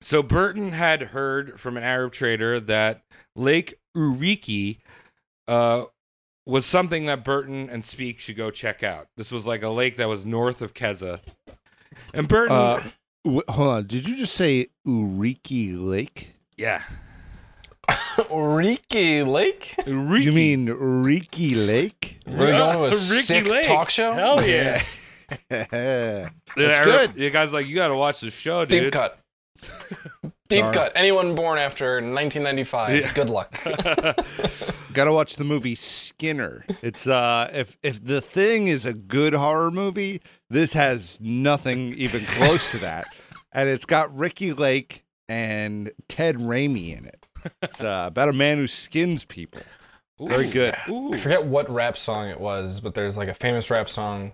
So Burton had heard from an Arab trader that Lake Uriki uh, was something that Burton and Speke should go check out. This was like a lake that was north of Kaza. And Burton, Uh, w- hold on. Did you just say Uriki Lake? yeah. Uriki Lake? Uriki. You mean Uriki Lake? We're going to a Ricky sick Lake. talk show? Hell yeah. That's That's good. You guys like you got to watch the show, dude. Deep dude. cut. Deep Sorry. cut. Anyone born after 1995, good luck. Gotta watch the movie Skinner. It's uh if if the thing is a good horror movie, this has nothing even close to that. And it's got Ricky Lake and Ted Raimi in it. It's uh, about a man who skins people. Very good. Ooh. I forget what rap song it was, but there's like a famous rap song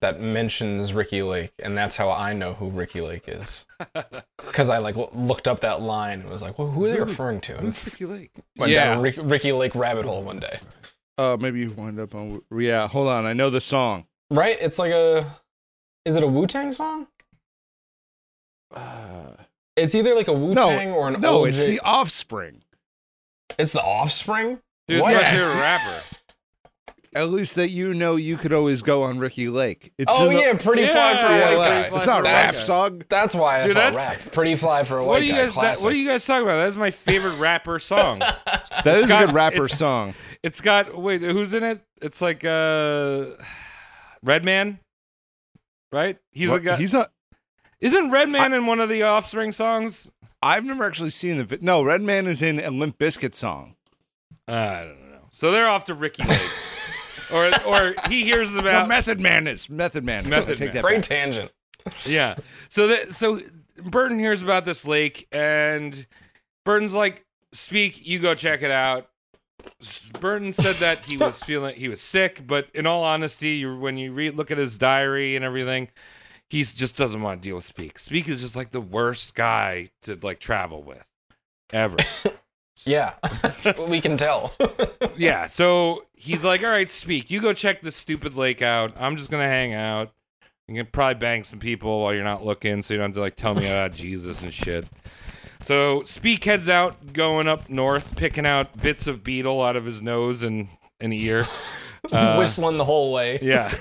that mentions Ricky Lake, and that's how I know who Ricky Lake is. Because I like lo- looked up that line and was like, well, who are they Who's- referring to? And Who's Ricky Lake? went Yeah. down a Rick- Ricky Lake rabbit hole one day. Uh maybe you wind up on yeah, hold on. I know the song. Right? It's like a. Is it a Wu Tang song? Uh, It's either like a Wu no, Tang or an no, OJ. it's the Offspring. It's the Offspring. Dude, it's What? my favorite rapper. At least that you know you could always go on Ricky Lake. It's oh in the- yeah, pretty fly Yeah, for a Yeah, white guy. It's not a rap Guy. song. That's why I Dude, thought that's- rap. Pretty fly for a white What are you guy. guys? That, what are you guys talking about? That's my favorite rapper song. That is got- a good rapper it's- song. It's got wait, who's in it? It's like uh, Redman, right? He's What- a guy. He's a Isn't Redman in one of the Offspring songs? I've never actually seen the. Vi- no, Redman is in a Limp Bizkit song. I don't know. So they're off to Ricky Lake, or or he hears No, about Method Man is Method Man. Method Take Man. that Great back. tangent. yeah. So that so Burton hears about this lake, and Burton's like, "Speke, you go check it out." Burton said that he was feeling he was sick, but in all honesty, you when you read look at his diary and everything, he just doesn't want to deal with Speke. Speke is just like the worst guy to like travel with ever. Yeah, we can tell. yeah, so he's like, "All right, Speke, you go check this stupid lake out. I'm just gonna hang out. You can probably bang some people while you're not looking, so you don't have to like tell me about Jesus and shit." So Speke heads out, going up north, picking out bits of beetle out of his nose and, and ear. Whistling the whole way. Yeah.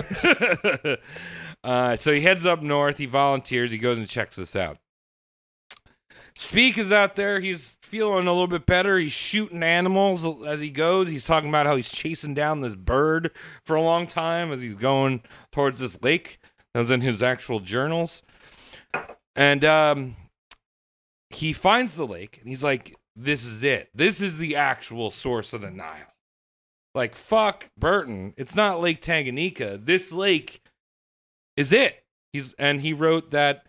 uh, so he heads up north. He volunteers. He goes and checks this out. Speke is out there. He's feeling a little bit better. He's shooting animals as he goes. He's talking about how he's chasing down this bird for a long time as he's going towards this lake. That was in his actual journals. And um, he finds the lake and he's like, This is it. This is the actual source of the Nile. Like, fuck Burton. It's not Lake Tanganyika. This lake is it. He's and he wrote that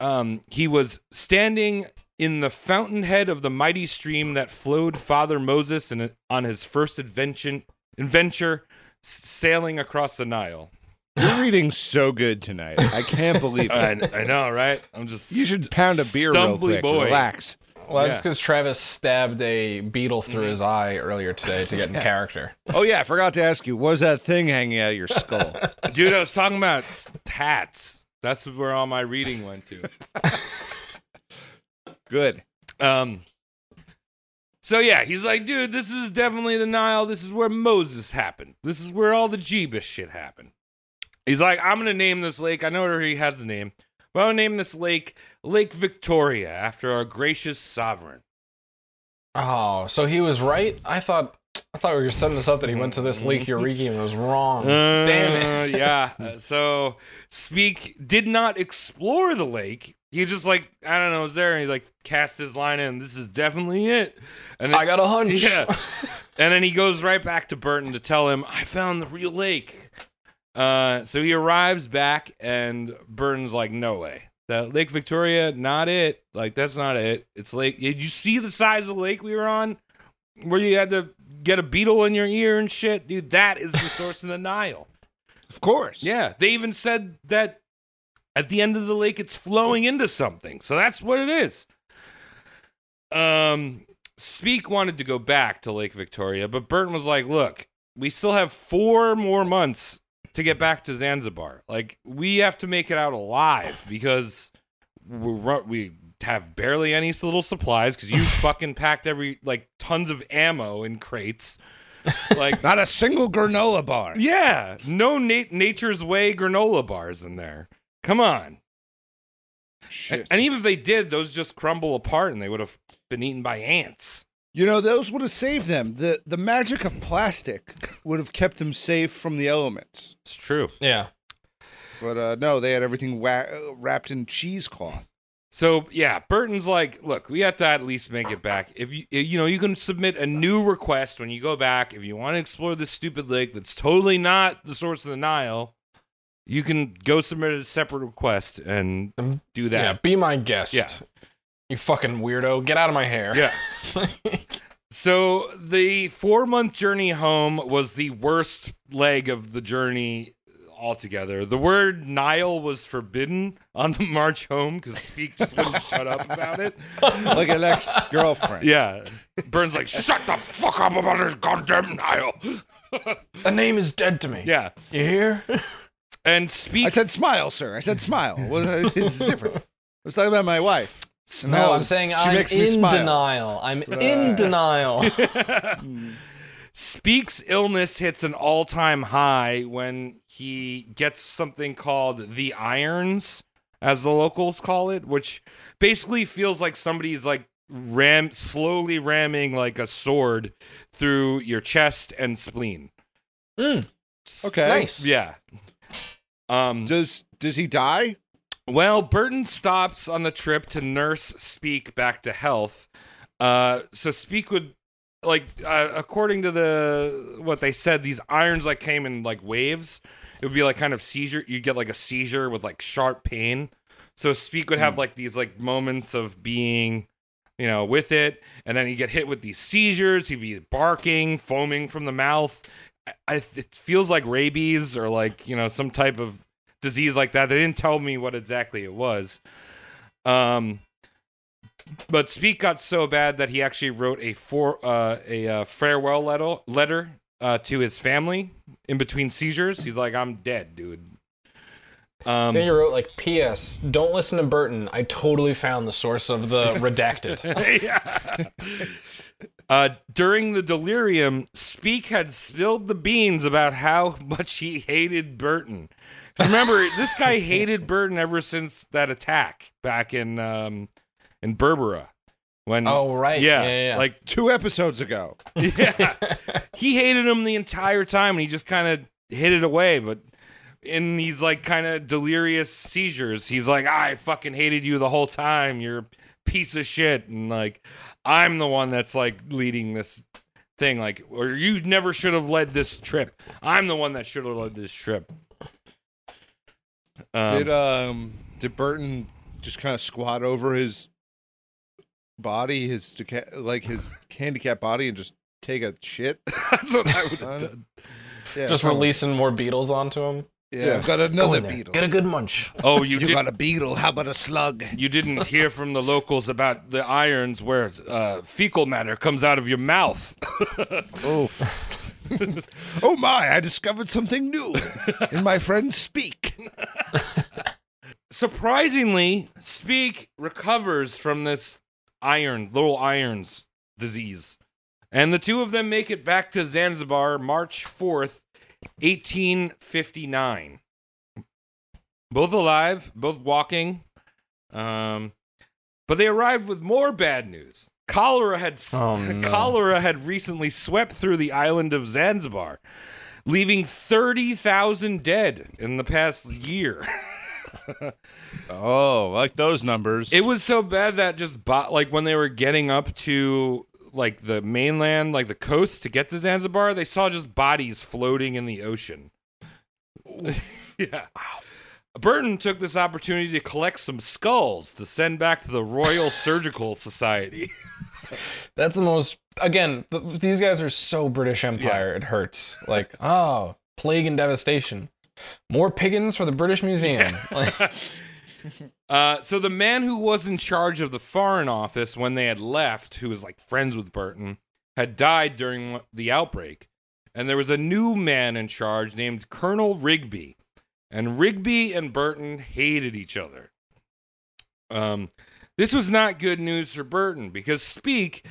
um, he was standing in the fountainhead of the mighty stream that flowed Father Moses in, on his first adventure, adventure sailing across the Nile. You're reading so good tonight. I can't believe I, it. I know, right? I'm just You should pound a beer real quick. boy. Relax. Well, that's Yeah. because Travis stabbed a beetle through his eye earlier today to get in character. Oh yeah, I forgot to ask you. Was that thing hanging out of your skull? Dude, I was talking about hats. That's where all my reading went to. Good. Um. So yeah, he's like, dude, this is definitely the Nile. This is where Moses happened. This is where all the Jeebus shit happened. He's like, I'm gonna name this lake. I know where he has the name, but I'm gonna name this lake Lake Victoria after our gracious sovereign. Oh, so he was right? I thought I thought we were setting this up that he went to this Lake Eureka and was wrong. Damn it. Uh, yeah. Uh, so Speke did not explore the lake. He just like I don't know was there and he like cast his line in. This is definitely it. And then, I got a hunch. yeah. and then he goes right back to Burton to tell him I found the real lake. Uh, so he arrives back and Burton's like, no way. That Lake Victoria, not it. Like that's not it. It's Lake. Did you see the size of the lake we were on? Where you had to get a beetle in your ear and shit, dude. That is the source of the Nile. Of course. Yeah, they even said that at the end of the lake it's flowing into something. So that's what it is. Um Speke wanted to go back to Lake Victoria, but Burton was like, "Look, we still have 4 more months to get back to Zanzibar. Like we have to make it out alive because we're we have barely any little supplies cuz you fucking packed every like tons of ammo in crates." Like Not a single granola bar. yeah, no nat- nature's way granola bars in there. Come on. Shit. And, and even if they did, those just crumble apart and they would have been eaten by ants. You know, those would have saved them. The the magic of plastic would have kept them safe from the elements. It's true. Yeah. But uh, no, they had everything wa- uh, wrapped in cheesecloth. So yeah, Burton's like, look, we have to at least make it back. If you you know, you can submit a new request when you go back. If you want to explore this stupid lake that's totally not the source of the Nile, you can go submit a separate request and Um, do Yeah. that. Be my guest. Yeah. You fucking weirdo. Get out of my hair. Yeah. So the four month journey home was the worst leg of the journey altogether. The word Nile was forbidden on the march home because Speke just wouldn't shut up about it. Like an ex girlfriend. Yeah. Burns like, shut the fuck up about this goddamn Nile. the name is dead to me. Yeah. You hear? And Speke I said smile, sir. I said smile. Uh, it's different. I was talking about my wife. no, I'm saying she I'm makes me in smile. denial. I'm in denial. Hmm. Speke's illness hits an all time high when he gets something called the irons, as the locals call it, which basically feels like somebody's like ram slowly ramming like a sword through your chest and spleen. Mm. Okay. Nice. Yeah. Um Does does he die? Well, Burton stops on the trip to nurse Speke back to health. Uh, so Speke would like, uh, according to the what they said, these irons like came in like waves. It would be like kind of seizure. You'd get like a seizure with like sharp pain. So Speke would have like these like moments of being, you know, with it, and then he'd get hit with these seizures. He'd be barking, foaming from the mouth. I, I, it feels like rabies or like you know some type of disease like that. They didn't tell me what exactly it was. Um, but Speke got so bad that he actually wrote a for uh, a uh, farewell letter letter uh, to his family in between seizures. He's like, "I'm dead, dude." Um, Then you wrote like, "P.S. Don't listen to Burton. I totally found the source of the redacted." Uh, during the delirium, Speke had spilled the beans about how much he hated Burton. Remember, this guy hated Burton ever since that attack back in um, in Berbera. When Oh, right. yeah, Yeah, yeah, yeah. like Two episodes ago. yeah, he hated him the entire time, and he just kind of hid it away. But in these like kind of delirious seizures, he's like, "I fucking hated you the whole time. You're a piece of shit," and like, I'm the one that's like leading this thing, like, or you never should have led this trip. I'm the one that should have led this trip. Um, did um did Burton just kind of squat over his body, his deca- like his handicap body, and just take a shit? that's what I would have done. Yeah, Just probably. releasing more beetles onto him. Yeah, I've got another in there. beetle. Get a good munch. Oh, you, you did. got a beetle. How about a slug? You didn't hear from the locals about the irons where uh, fecal matter comes out of your mouth. Oh my! I discovered something new in my friend Speke. Surprisingly, Speke recovers from this iron, little irons disease. And the two of them make it back to Zanzibar March 4th, 1859. Both alive, both walking. Um, but they arrived with more bad news. Cholera had Oh, no. cholera had recently swept through the island of Zanzibar, leaving 30,000 dead in the past year. Oh, like those numbers. It was so bad that just bo- like when they were getting up to like the mainland, like the coast to get to Zanzibar, they saw just bodies floating in the ocean. yeah. Burton took this opportunity to collect some skulls to send back to the Royal Surgical Society. That's the most. Again, these guys are so British Empire. It hurts. Like, oh, plague and devastation. More piggins for the British Museum. Like, Uh, so the man who was in charge of the foreign office when they had left, who was like friends with Burton, had died during the outbreak, and there was a new man in charge named Colonel Rigby, and Rigby and Burton hated each other. Um, this was not good news for Burton because Speke,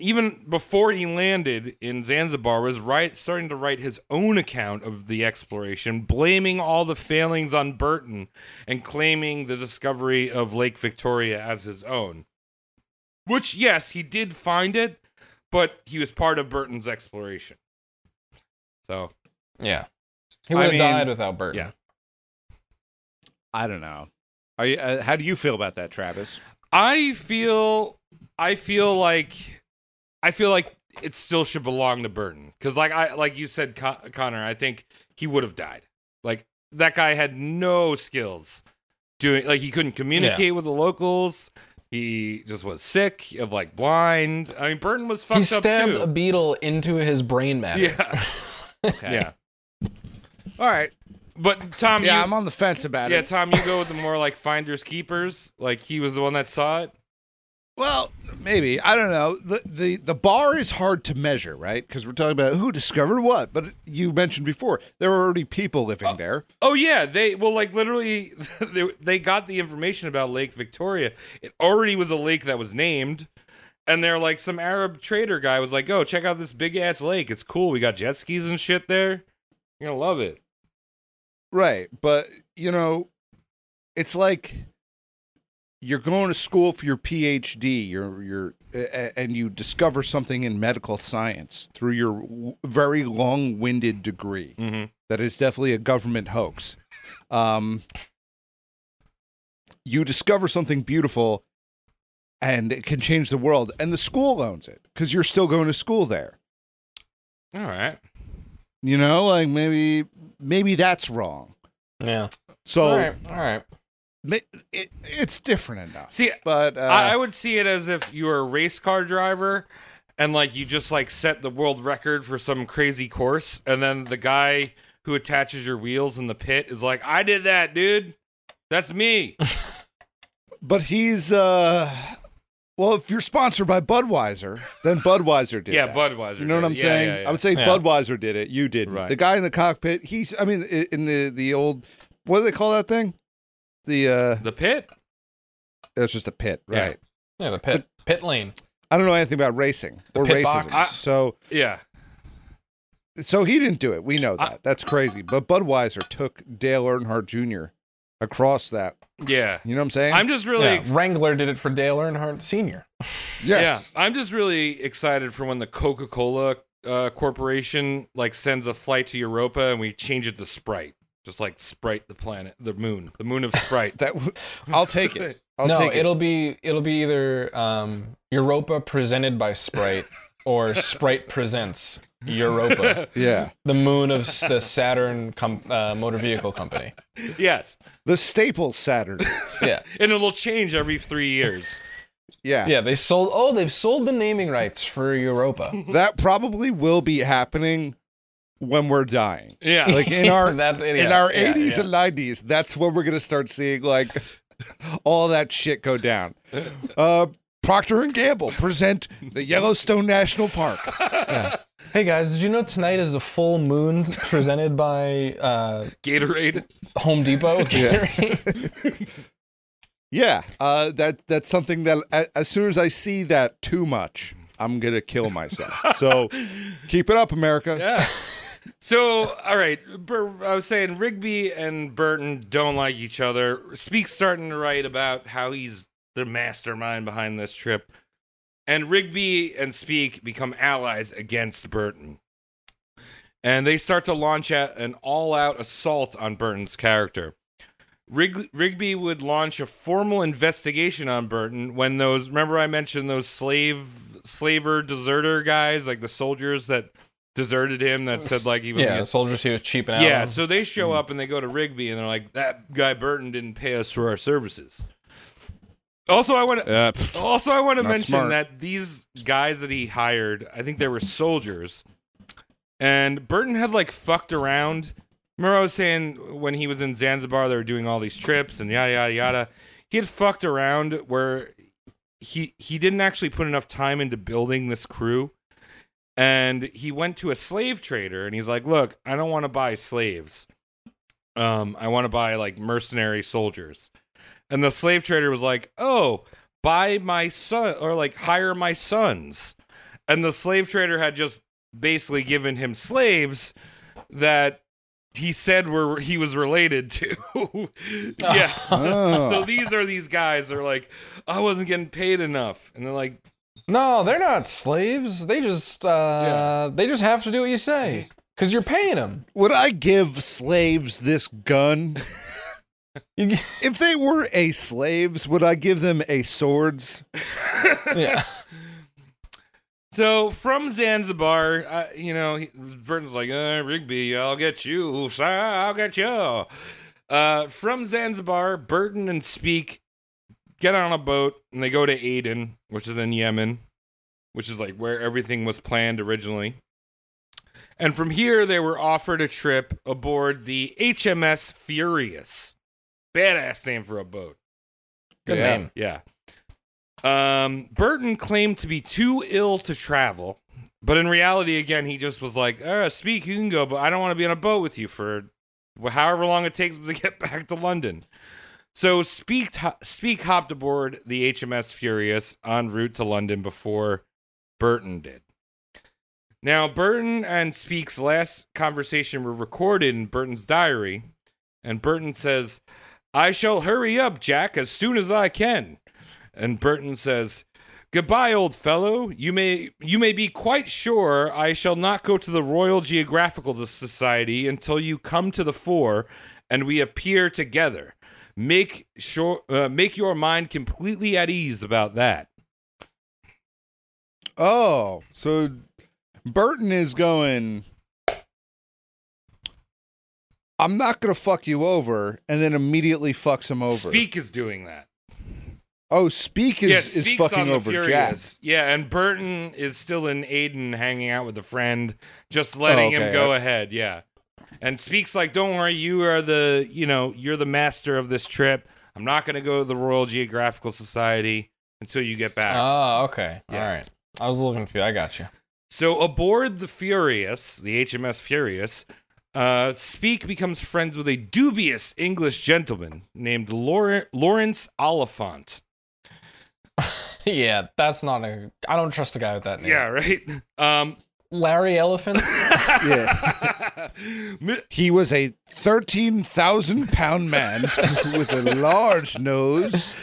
even before he landed in Zanzibar, was right starting to write his own account of the exploration, blaming all the failings on Burton and claiming the discovery of Lake Victoria as his own. Which, yes, he did find it, but he was part of Burton's exploration. So, yeah. He I would have mean, died without Burton. yeah. I don't know. Are you, uh, how do you feel about that, Travis? I feel, I feel like, I feel like it still should belong to Burton because, like I, like you said, Con- Connor, I think he would have died. Like that guy had no skills doing, like he couldn't communicate with the locals. He just was sick, of like blind. I mean, Burton was He fucked up stabbed too. a beetle into his brain matter. yeah, yeah. All right. But Tom, Yeah, you, I'm on the fence about yeah, it. Yeah, Tom, you go with the more like finders keepers. Like he was the one that saw it. Well, maybe I don't know. the the The bar is hard to measure, right? Because we're talking about who discovered what. But you mentioned before there were already people living oh, there. Oh yeah, they well like literally they, they got the information about Lake Victoria. It already was a lake that was named. And they're like some Arab trader guy was like, "Go check out this big ass lake. It's cool. We got jet skis and shit there. You're gonna love it." Right. But, you know, it's like you're going to school for your PhD, you're, you're, and you discover something in medical science through your w- very long winded degree Mm-hmm. that is definitely a government hoax. Um, you discover something beautiful and it can change the world, and the school owns it because you're still going to school there. All right. You know, like maybe maybe that's wrong. Yeah. So all right. All right. Ma- it, it's different enough. See, But uh, I, I would see it as if you were a race car driver and like you just like set the world record for some crazy course, and then the guy who attaches your wheels in the pit is like, "I did that, dude. That's me." but he's uh, well, if you're sponsored by Budweiser, then Budweiser did. yeah, that. Budweiser. You know what I'm it. Yeah, saying? yeah, yeah. I would say Yeah. Budweiser did it. You did. Right. The guy in the cockpit. He's. I mean, in the the old what do they call that thing? The uh, The pit. it's just a pit, Yeah. right? Yeah, the pit pit lane. I don't know anything about racing or pit racism. box. So, Yeah. so he didn't do it. We know that. That's crazy. But Budweiser took Dale Earnhardt Jr. across that. Yeah. You know what I'm saying? I'm just really Yeah, Wrangler did it for Dale Earnhardt Sr. yes. Yeah, I'm just really excited for when the Coca-Cola uh, Corporation like sends a flight to Europa and we change it to Sprite, just like Sprite the planet, the moon, the moon of Sprite. That w- I'll take it. I'll no, take it. No, it'll be it'll be either um, Europa presented by Sprite or Sprite presents Europa, Yeah. the moon of s- the Saturn com- uh, motor vehicle company. yes, The Staples Saturn. Yeah, and it'll change every three years. Yeah. yeah. They sold. Oh, they've sold the naming rights for Europa. That probably will be happening when we're dying. Yeah, Like in our That- in our yeah, 80s yeah. and 90s, that's when we're going to start seeing like all that shit go down. Uh Procter and Gamble present the Yellowstone National Park. Hey guys, did you know tonight is a full moon presented by uh, Gatorade. Home Depot? Yeah, uh, that that's something that a- as soon as I see that too much, I'm gonna kill myself. So keep it up, America. Yeah. So, all right, I was saying Rigby and Burton don't like each other. Speke's starting to write about how he's the mastermind behind this trip. And Rigby and Speke become allies against Burton. And they start to launch at an all out assault on Burton's character. Rig- Rigby would launch a formal investigation on Burton when those remember I mentioned those slave slaver deserter guys, like the soldiers that deserted him that said like he was yeah, the against- soldiers he was cheaping out. yeah, on. so they show up and they go to Rigby and they're like, "That guy Burton didn't pay us for our services." Also, I want to Uh, also I want to mention smart. that these guys that he hired, I think they were soldiers, and Burton had like fucked around. Remember, I was saying when he was in Zanzibar, they were doing all these trips and yada yada yada. He had fucked around where he he didn't actually put enough time into building this crew and he went to a slave trader and he's like look i don't want to buy slaves. Um i want to buy like mercenary soldiers. And the slave trader was like oh buy my son or like hire my sons. And the slave trader had just basically given him slaves that he said were he was related to. Yeah. Oh. so these are these guys they're like i wasn't getting paid enough. And they're like no, they're not slaves. They just uh, they just have to do what you say because you're paying them. Would I give slaves this gun? If they were a slaves, would I give them a swords? yeah. So from Zanzibar, uh, you know, he, Burton's like, uh, Rigby, I'll get you, sir, I'll get you. Uh, from Zanzibar, Burton and Speke get on a boat and they go to Aden, which is in Yemen, which is like where everything was planned originally. And from here, they were offered a trip aboard the HMS Furious. Badass name for a boat. Good Yeah. name. Yeah. Um, Burton claimed to be too ill to travel, but in reality, again, he just was like, uh, "Speke, you can go, but I don't want to be on a boat with you for however long it takes to get back to London." So Speke Speke hopped aboard the HMS Furious en route to London before Burton did. Now, Burton and Speke's last conversation were recorded in Burton's diary, and Burton says, I shall hurry up, Jack, as soon as I can. And Burton says, Goodbye, old fellow. You may you may be quite sure I shall not go to the Royal Geographical Society until you come to the fore and we appear together. Make sure uh, make your mind completely at ease about that. Oh, so Burton is going. I'm not gonna fuck you over, and then immediately fucks him over. Speke is doing that. Oh, Speke is, yeah, is fucking over Jack. Yeah, and Burton is still in Aden hanging out with a friend, just letting Oh, okay. him go ahead. Yeah. And Speke's like, Don't worry, you are the you know, you're the master of this trip. I'm not gonna go to the Royal Geographical Society until you get back. Oh, okay. Yeah. All right. I was looking for you. I got you. So aboard the Furious, the HMS Furious, Uh, Speke becomes friends with a dubious English gentleman named Lawr- Lawrence Oliphant. yeah, that's not a. I don't trust a guy with that name. Yeah, right. Um, Larry Elephant. Yeah. he was a 13,000 pound man with a large nose.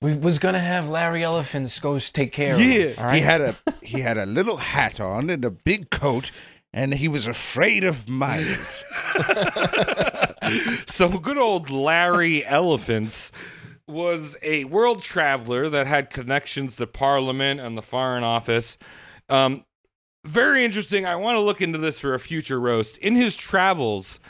We was gonna have Larry Elephants go take care of Yeah. him. All right. He had a he had a little hat on and a big coat and he was afraid of mice. so good old Larry Elephants was a world traveler that had connections to Parliament and the Foreign Office. Um, very interesting. I want to look into this for a future roast. In his travels,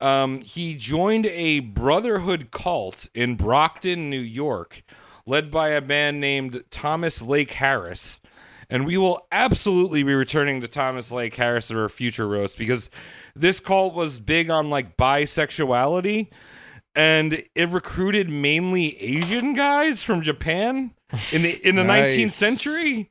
um, he joined a brotherhood cult in Brocton, New York, led by a man named Thomas Lake Harris. And we will absolutely be returning to Thomas Lake Harris for a future roast because this cult was big on like bisexuality and it recruited mainly Asian guys from Japan in the in the Nice. 19th century.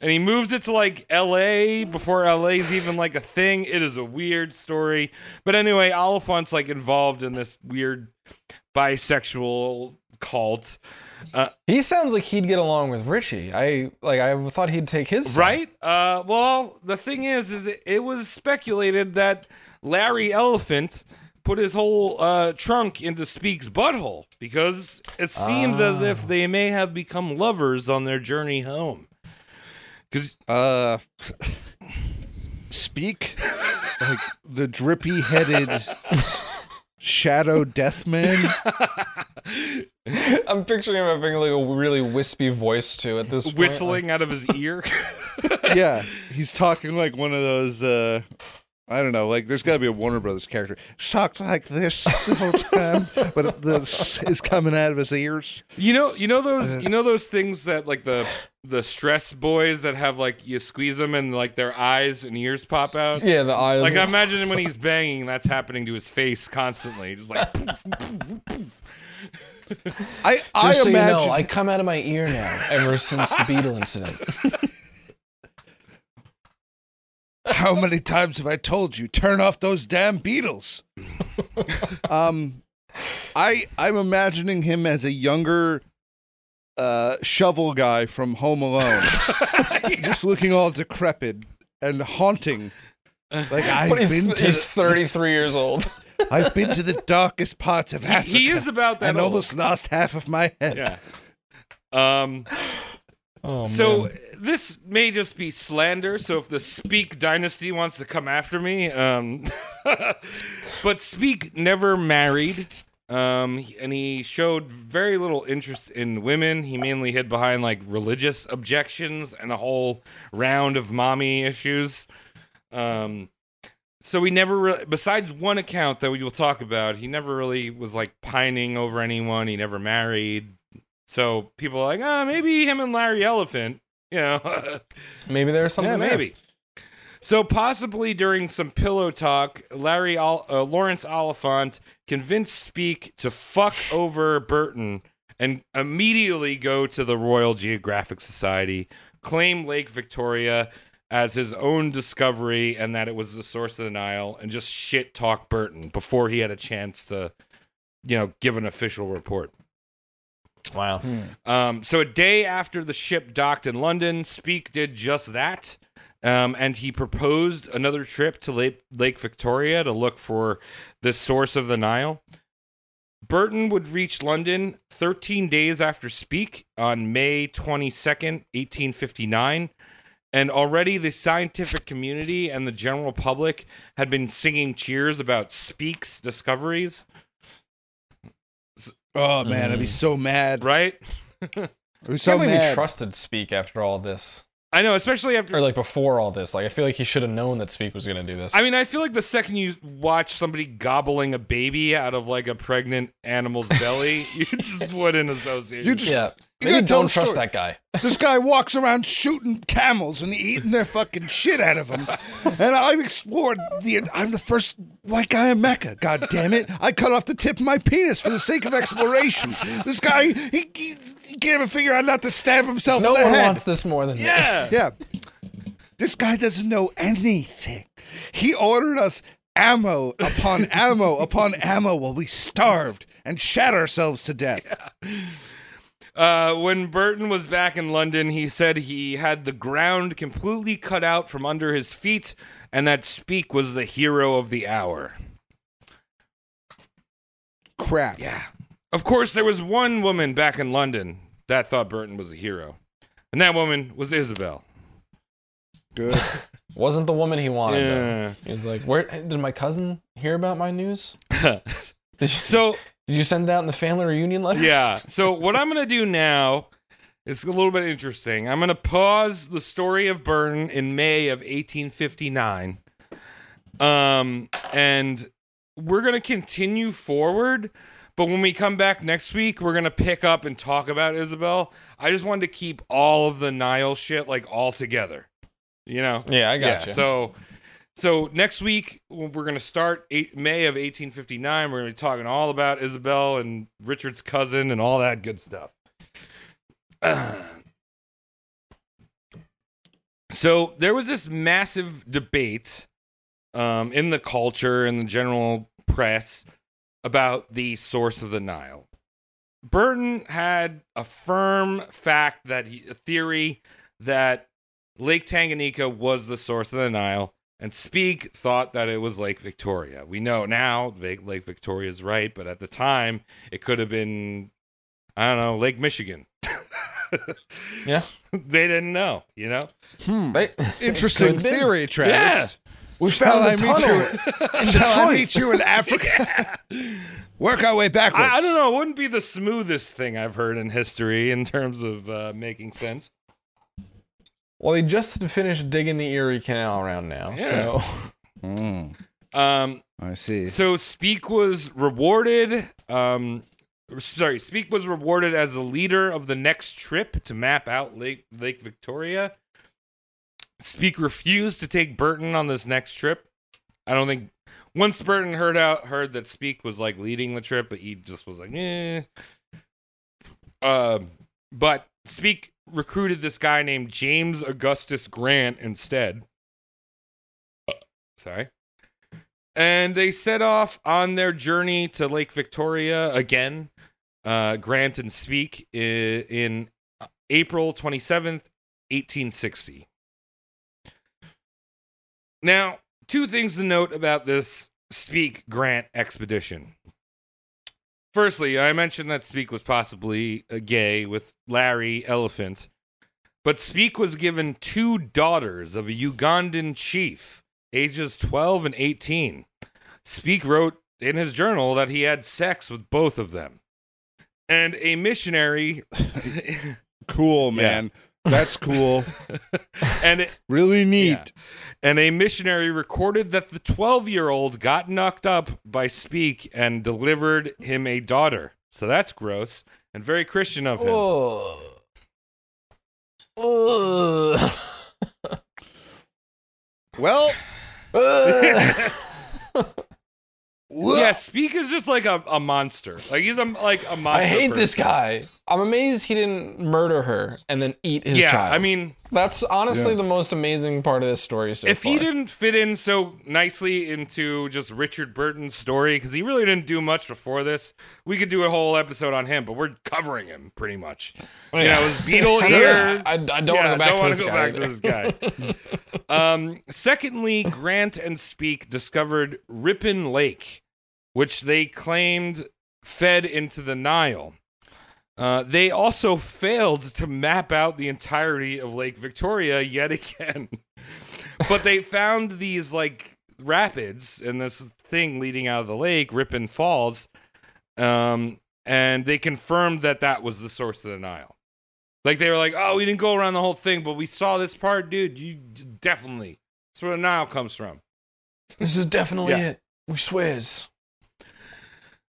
And he moves it to like LA before LA's even like a thing. It is a weird story. But anyway, Oliphant's like involved in this weird bisexual cult. Uh, he sounds like he'd get along with Richie. I like. I thought he'd take his. side. Right? Uh, well, the thing is, is it, it was speculated that Larry Elephant put his whole uh, trunk into Speke's butthole because it seems as if they may have become lovers on their journey home. Because Uh Speke like the drippy headed shadow death man. I'm picturing him having like a really wispy voice too at this point. whistling out of his ear. yeah, he's talking like one of those. uh I don't know. Like, there's got to be a Warner Brothers character. Talked like this the whole time, but this is coming out of his ears. You know, you know those, uh, you know those things that like the the stress boys that have like you squeeze them and like their eyes and ears pop out. Yeah, the eyes. Like I imagine when he's banging, that's happening to his face constantly, just like. I I Just so imagine. you know, I come out of my ear now ever since the Beetle incident. How many times have I told you turn off those damn Beatles? um, I I'm imagining him as a younger uh, shovel guy from Home Alone, just looking all decrepit and haunting. Like I've he's, been to he's 33 years old. I've been to the darkest parts of Africa. he is about that and old. almost lost half of my head. Yeah. Um. Oh, So man. this may just be slander. So if the Speke dynasty wants to come after me, um, but Speke never married, um, and he showed very little interest in women. He mainly hid behind like religious objections and a whole round of mommy issues. Um, so he never really, besides one account that we will talk about, he never really was like pining over anyone. He never married. So people are like, ah, maybe him and Larry Elephant, you know. maybe there's something yeah, there. maybe. So possibly during some pillow talk, Larry Ol- uh, Lawrence Oliphant convinced Speke to fuck over Burton and immediately go to the Royal Geographic Society, claim Lake Victoria as his own discovery and that it was the source of the Nile, and just shit talk Burton before he had a chance to, you know, give an official report. Wow. Um, so a day after the ship docked in London, Speke did just that. Um, and he proposed another trip to Lake, Lake Victoria to look for the source of the Nile. Burton would reach London 13 days after Speke on May 22nd, 1859. And already the scientific community and the general public had been singing cheers about Speke's discoveries, Oh man, I'd be mm. so mad. right? I'd be so can't believe he trusted Speke after all this, I know, especially after or like before all this. Like I feel like he should have known that Speke was gonna do this. I mean, I feel like the second you watch somebody gobbling a baby out of like a pregnant animal's belly, you just wouldn't associate. You just yeah, You maybe gotta don't trust that guy. This guy walks around shooting camels and eating their fucking shit out of them. And I've explored the. I'm the first white guy in Mecca. God damn it! I cut off the tip of my penis for the sake of exploration. This guy, he, he, he can't even figure out not to stab himself No in the one head. wants this more than me. yeah. Yeah. This guy doesn't know anything. He ordered us ammo upon ammo upon ammo while we starved and shat ourselves to death. Uh, when Burton was back in London, he said he had the ground completely cut out from under his feet, and that Speke was the hero of the hour. Crap. Yeah. Of course, there was one woman back in London that thought Burton was a hero, and that woman was Isabel. Good. Wasn't the woman he wanted. though. Yeah. He was like, "Where did my cousin hear about my news? Did So did you send it out in the family reunion letters?" yeah. So what I'm gonna do now is a little bit interesting. I'm gonna pause the story of Burton in May of 1859, um, and we're gonna continue forward. But when we come back next week, we're gonna pick up and talk about Isabel. I just wanted to keep all of the Nile shit like all together. You know? Yeah, I got gotcha. So, so next week we're gonna start eight, May of 1859. We're gonna be talking all about Isabel and Richard's cousin and all that good stuff. so there was this massive debate um, in the culture and the general press about the source of the Nile. Burton had a firm fact that he, a theory that Lake Tanganyika was the source of the Nile, and Speke thought that it was Lake Victoria. We know now Lake Victoria is right, but at the time it could have been, I don't know, Lake Michigan. Yeah. they didn't know, you know. They- Interesting Could've been. theory, Travis. Yeah. We Shall I found the meet tunnel. you? Shall I meet you in Africa? Work our way backwards. I, I don't know. It wouldn't be the smoothest thing I've heard in history in terms of uh, making sense. Well, he just had finished digging the Erie Canal around now, Yeah. so Mm, Um, I see. So Speke was rewarded. Um, sorry, Speke was rewarded as the leader of the next trip to map out Lake Lake Victoria. Speke refused to take Burton on this next trip. I don't think once Burton heard out heard that Speke was like leading the trip, but he just was like, eh. Um, but Speke recruited this guy named James Augustus Grant instead. Sorry and they set off on their journey to Lake Victoria again. Uh, Grant and Speke in April 27th, 1860. Now, two things to note about this Speke Grant expedition. Firstly, I mentioned that Speke was possibly gay with Larry Elephant, but Speke was given two daughters of a Ugandan chief, ages 12 and 18. Speke wrote in his journal that he had sex with both of them. And a missionary Cool, man. That's cool. and it, Really neat. Yeah. and a missionary recorded that the 12-year-old got knocked up by Speke and delivered him a daughter. So that's gross and very Christian of him. Oh. Ugh. Well, Ugh. Yeah, Speke is just like a, a monster. Like he's a like a monster. I hate this guy. I'm amazed he didn't murder her and then eat his Yeah, child. I mean, that's honestly Yeah. the most amazing part of this story so if far. he didn't fit in so nicely into just Richard Burton's story, because he really didn't do much before this, we could do a whole episode on him. But we're covering him pretty much. You know, his Beetle ear. I, I don't Yeah, want to go back, to, this go guy back to this guy. um, secondly, Grant and Speke discovered Ripon Lake, which they claimed fed into the Nile. Uh, they also failed to map out the entirety of Lake Victoria yet again. but they found these like rapids and this thing leading out of the lake, Ripon Falls, um, and they confirmed that that was the source of the Nile. Like they were like, "Oh, we didn't go around the whole thing, but we saw this part, dude. You definitely that's where the Nile comes from." This is definitely Yeah. it. We swears.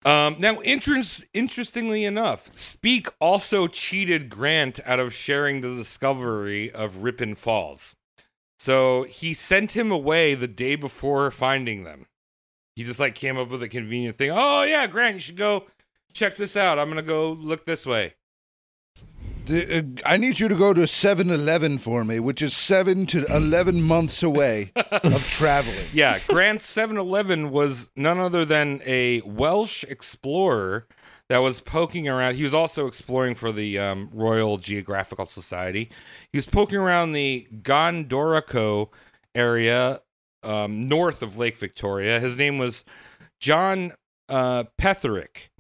Um, now, interest, interestingly enough, Speke also cheated Grant out of sharing the discovery of Ripon Falls. So he sent him away the day before finding them. He just like came up with a convenient thing. Oh yeah, Grant, you should go check this out. I'm gonna go look this way. The, uh, I need you to go to 7-Eleven for me, which is seven to eleven months away of traveling. Yeah, Grant's 7-Eleven was none other than a Welsh explorer that was poking around. He was also exploring for the um, Royal Geographical Society. He was poking around the Gondokoro area um, north of Lake Victoria. His name was John uh, Petherick.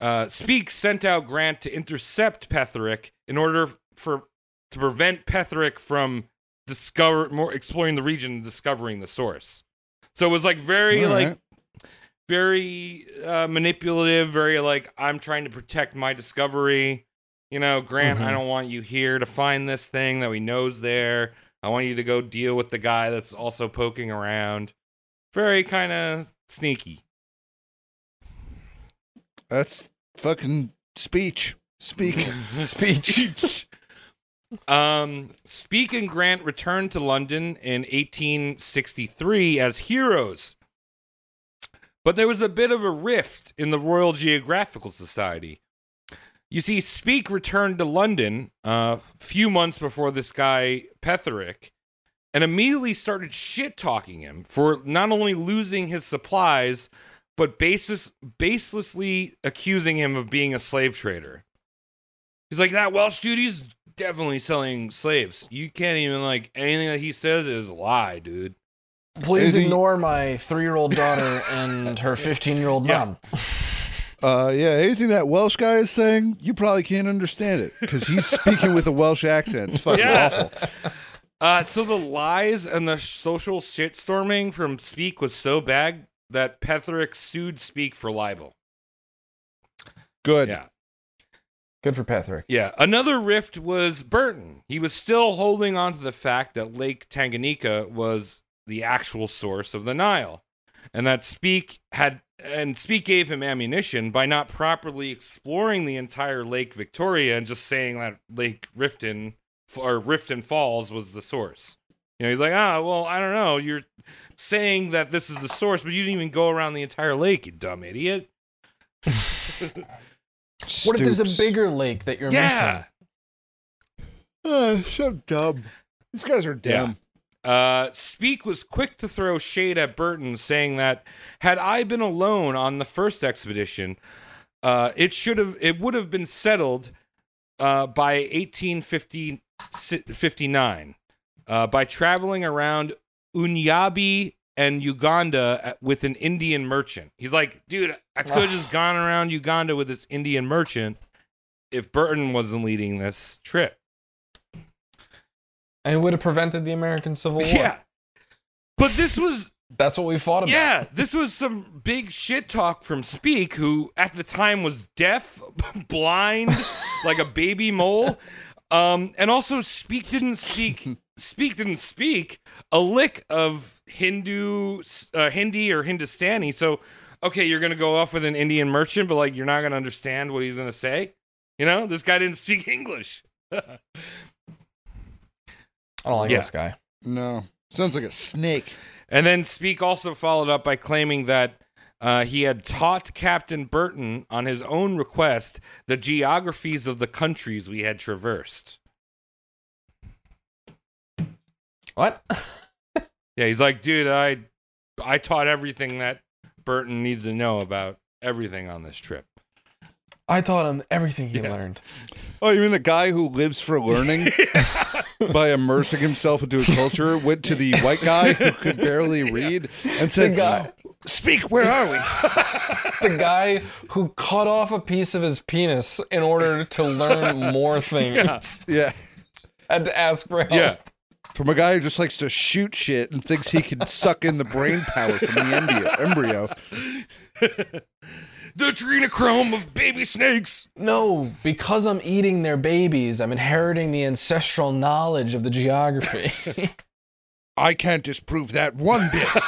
Uh, Speke sent out Grant to intercept Petherick in order for to prevent Petherick from discover more exploring the region and discovering the source. So it was like very All like right. very uh, manipulative, very like I'm trying to protect my discovery. You know, Grant, I Mhm. don't want you here to find this thing that we know's there. I want you to go deal with the guy that's also poking around. Very kind of sneaky. That's fucking speech. Speke. Speech. um, Speke and Grant returned to London in 1863 as heroes. But there was a bit of a rift in the Royal Geographical Society. You see, Speke returned to London a uh, few months before this guy, Petherick, and immediately started shit talking him for not only losing his supplies, but basis, baselessly accusing him of being a slave trader. He's like, that Welsh dude, he's definitely selling slaves. You can't even, like, anything that he says is a lie, dude. Please Is he- ignore my three-year-old daughter and her 15-year-old Yeah. mom. Uh, yeah, anything that Welsh guy is saying, you probably can't understand it because he's speaking with a Welsh accent. It's fucking Yeah. awful. Uh, so the lies and the social shitstorming from Speke was so bad that Petherick sued Speke for libel. Good. Yeah. Good for Petherick. Yeah. Another rift was Burton. He was still holding on to the fact that Lake Tanganyika was the actual source of the Nile. And that Speke had and Speke gave him ammunition by not properly exploring the entire Lake Victoria and just saying that Lake Riften or Riften Falls was the source. You know, he's like, ah, well, I don't know. You're saying that this is the source, but you didn't even go around the entire lake, you dumb idiot. What if there's a bigger lake that you're missing? Yeah. Uh, so dumb. These guys are dumb. Uh, Speke was quick to throw shade at Burton, saying that had I been alone on the first expedition, uh, it should have it would have been settled uh, by 1859 uh, by traveling around Unyabi and Uganda with an Indian merchant. He's like, dude, I could have just gone around Uganda with this Indian merchant if Burton wasn't leading this trip. And it would have prevented the American Civil War. Yeah. But this was That's what we fought about. Yeah, this was some big shit talk from Speke, who at the time was deaf, blind, like a baby mole. Um, and also Speke didn't speak Speke didn't speak a lick of Hindu uh, Hindi or Hindustani. So okay, you're gonna go off with an Indian merchant, but like you're not gonna understand what he's gonna say. You know, this guy didn't speak English. I don't like Yeah. this guy. No. Sounds like a snake. And then Speke also followed up by claiming that uh, he had taught Captain Burton on his own request the geographies of the countries we had traversed. What? Yeah, he's like, dude, I I taught everything that Burton needed to know about everything on this trip. I taught him everything he Yeah. learned. Oh, you mean the guy who lives for learning by immersing himself into a culture went to the white guy who could barely read and said, guy- "Speke, where are we?" the guy who cut off a piece of his penis in order to learn more things yeah, had to ask for help. Yeah. From a guy who just likes to shoot shit and thinks he can suck in the brain power from the embryo. embryo. The adrenochrome of baby snakes. No, because I'm eating their babies, I'm inheriting the ancestral knowledge of the geography. I can't disprove that one bit,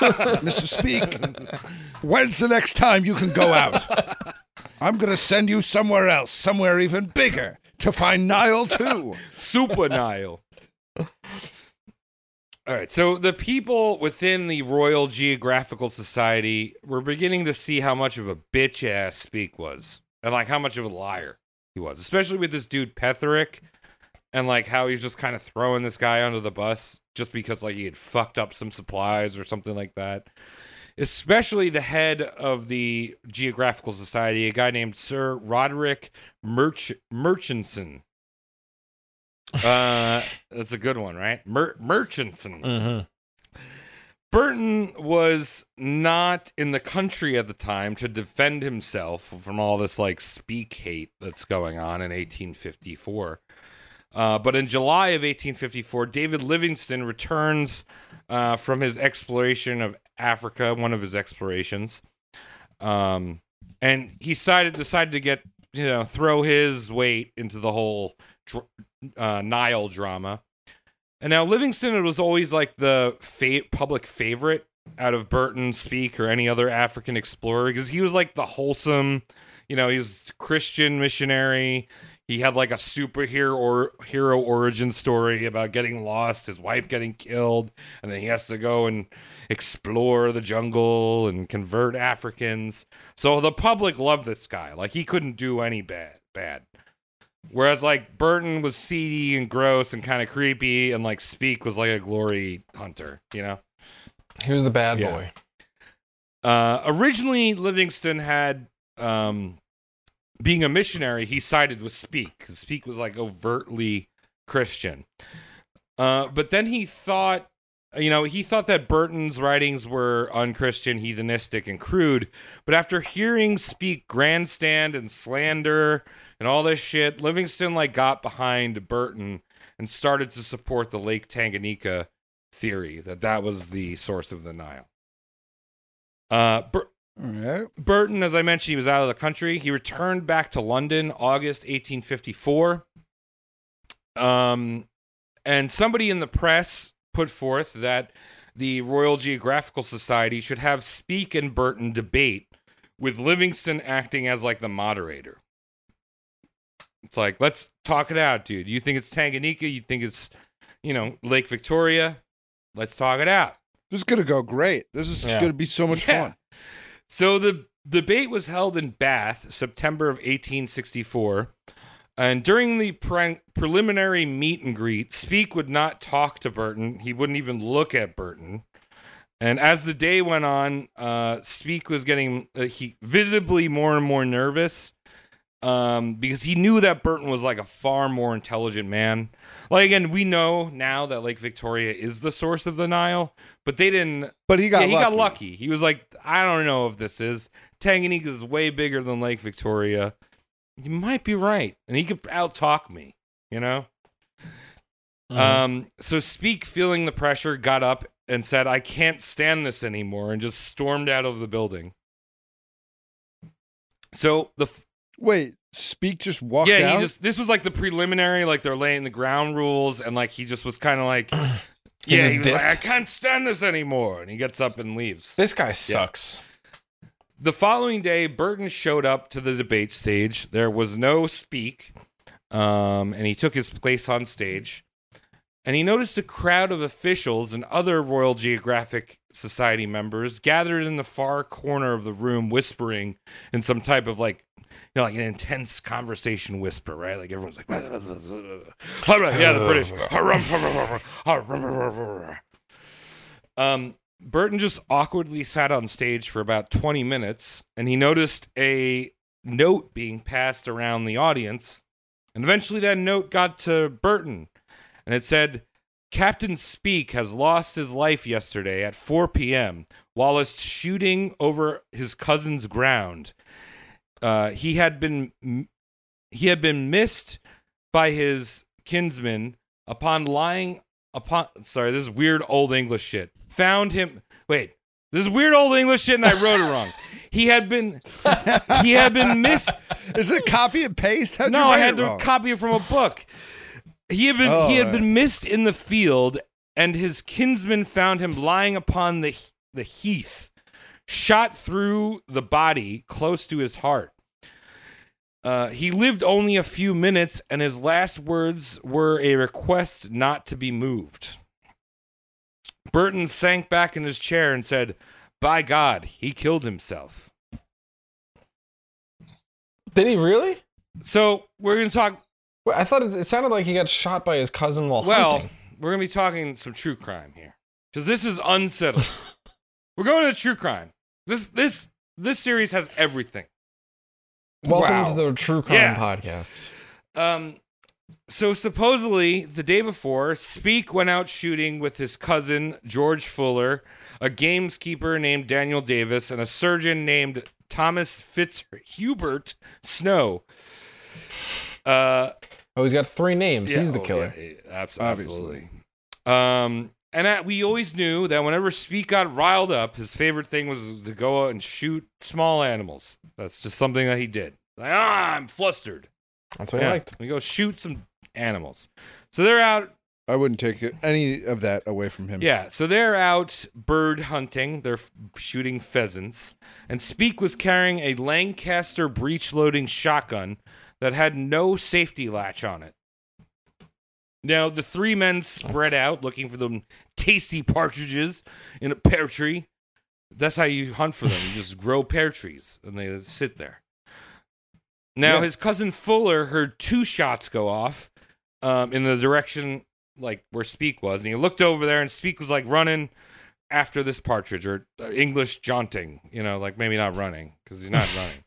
Mr. Speke. When's the next time you can go out? I'm gonna send you somewhere else, somewhere even bigger, to find Nile too. Super Nile. All right, so the people within the Royal Geographical Society were beginning to see how much of a bitch ass Speke was, and like how much of a liar He was, especially with this dude Petherick, and like how he was just kind of throwing this guy under the bus just because like he had fucked up some supplies or something like that. Especially the head of the Geographical Society, a guy named Sir Roderick Murch- Murchison. Uh, that's a good one, right? Mer- Murchison. Mm-hmm. Burton was not in the country at the time to defend himself from all this like Speke hate that's going on in 1854. Uh, but in July of 1854, David Livingstone returns uh, from his exploration of Africa, one of his explorations, um, and he decided decided to get you know throw his weight into the whole dr- uh, Nile drama. And now Livingstone was always like the fa- public favorite out of Burton, Speke, or any other African explorer because he was like the wholesome, you know, he's Christian missionary. He had like a superhero or hero origin story about getting lost, his wife getting killed, and then he has to go and explore the jungle and convert Africans. So the public loved this guy. Like he couldn't do any bad bad. Whereas like Burton was seedy and gross and kind of creepy, and like Speke was like a glory hunter, you know. He was the bad Yeah. boy. Uh, originally, Livingstone had, um, being a missionary, he sided with Speke because Speke was like overtly Christian. Uh, but then he thought, you know, he thought that Burton's writings were unchristian, heathenistic, and crude. But after hearing Speak grandstand and slander and all this shit, Livingstone like got behind Burton and started to support the Lake Tanganyika theory that that was the source of the Nile. Uh, Bur- right. Burton, as I mentioned, he was out of the country. He returned back to London August 1854. Um, and somebody in the press put forth that the Royal Geographical Society should have Speke and Burton debate with Livingstone acting as like the moderator. It's like, let's talk it out, dude. You think it's Tanganyika? You think it's, you know, Lake Victoria? Let's talk it out. This is gonna go great. This is Yeah. gonna be so much Yeah. fun. So the debate was held in Bath, September of 1864. And during the pre- preliminary meet and greet, Speke would not talk to Burton. He wouldn't even look at Burton. And as the day went on, uh, Speke was getting uh, he visibly more and more nervous um, because he knew that Burton was like a far more intelligent man. Like again, we know now that Lake Victoria is the source of the Nile, but they didn't But he got yeah, he lucky. got lucky. He was like, I don't know if this is Tanganyika is way bigger than Lake Victoria. You might be right, and he could outtalk me. You know. Um. So Speke, feeling the pressure, got up and said, "I can't stand this anymore," and just stormed out of the building. So the f- Wait, Speke just walked yeah, out. he just this was like the preliminary, like they're laying the ground rules, and like he just was kind of like, yeah, he was like. I can't stand this anymore, and he gets up and leaves. This guy sucks. The following day, Burton showed up to the debate stage. There was no Speke, um, and he took his place on stage. And he noticed a crowd of officials and other Royal Geographic Society members gathered in the far corner of the room, whispering in some type of like, you know, like an intense conversation whisper, right? Like everyone's like, all right, yeah, the British. Um, Burton just awkwardly sat on stage for about 20 minutes and he noticed a note being passed around the audience. And eventually that note got to Burton and it said, Captain Speke has lost his life yesterday at 4 p.m. whilst shooting over his cousin's ground. Uh, he had been he had been missed by his kinsman upon lying upon sorry this is weird old english shit found him wait this is weird old english shit and i wrote it wrong he had been he had been missed Is it copy and paste? How'd no you i had it to wrong? copy it from a book he had been Oh, he had right. been missed in the field and his kinsman found him lying upon the the heath shot through the body close to his heart uh, he lived only a few minutes, and his last words were a request not to be moved. Burton sank back in his chair and said, By God, he killed himself. Did he really? So we're gonna talk. Wait, I thought it, it sounded like he got shot by his cousin while Well, hunting. we're gonna be talking some true crime here because this is unsettling. we're going to true crime. This this this series has everything. Welcome Wow. to the True Crime Yeah. Podcast. Um, so supposedly the day before, Speke went out shooting with his cousin George Fuller, a gameskeeper named Daniel Davis, and a surgeon named Thomas Fitzhubert Snow. Uh, Oh, he's got three names. yeah, he's the oh, killer. yeah, yeah, abs- absolutely. Um, and that, we always knew that whenever Speke got riled up, his favorite thing was to go out and shoot small animals. That's just something that he did. Like, ah, I'm flustered. That's what Yeah, he liked. we go shoot some animals. So they're out. I wouldn't take any of that away from him. Yeah, so they're out bird hunting. They're f- shooting pheasants, and Speke was carrying a Lancaster breech-loading shotgun that had no safety latch on it. Now the three men spread out looking for them tasty partridges in a pear tree. That's how you hunt for them. You just grow pear trees, and they sit there. Now Yeah. his cousin Fuller heard two shots go off um, in the direction like where Speke was, and he looked over there, and Speke was like running after this partridge or uh, English jaunting, you know, like maybe not running because he's not running.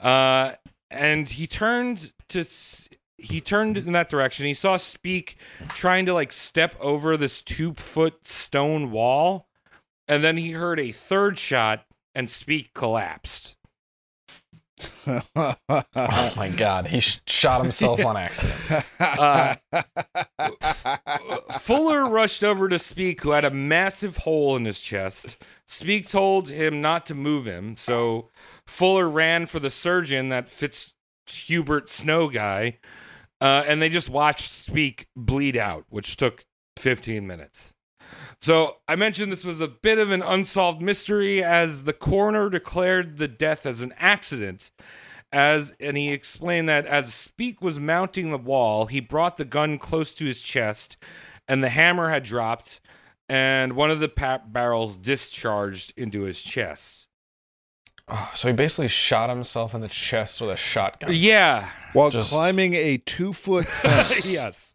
Uh, and he turned to he turned in that direction. He saw Speke trying to like step over this two foot stone wall, and then he heard a third shot, and Speke collapsed. Oh my god, he sh- shot himself on accident. Uh, Fuller rushed over to Speke, who had a massive hole in his chest. Speke told him not to move him, so Fuller ran for the surgeon, that Fitzhubert Snow guy, uh, and they just watched Speke bleed out, which took 15 minutes. So I mentioned this was a bit of an unsolved mystery as the coroner declared the death as an accident. As and he explained that as Speke was mounting the wall, he brought the gun close to his chest, and the hammer had dropped, and one of the barrels discharged into his chest. Oh, so he basically shot himself in the chest with a shotgun. Yeah. While Just- climbing a two foot fence. yes.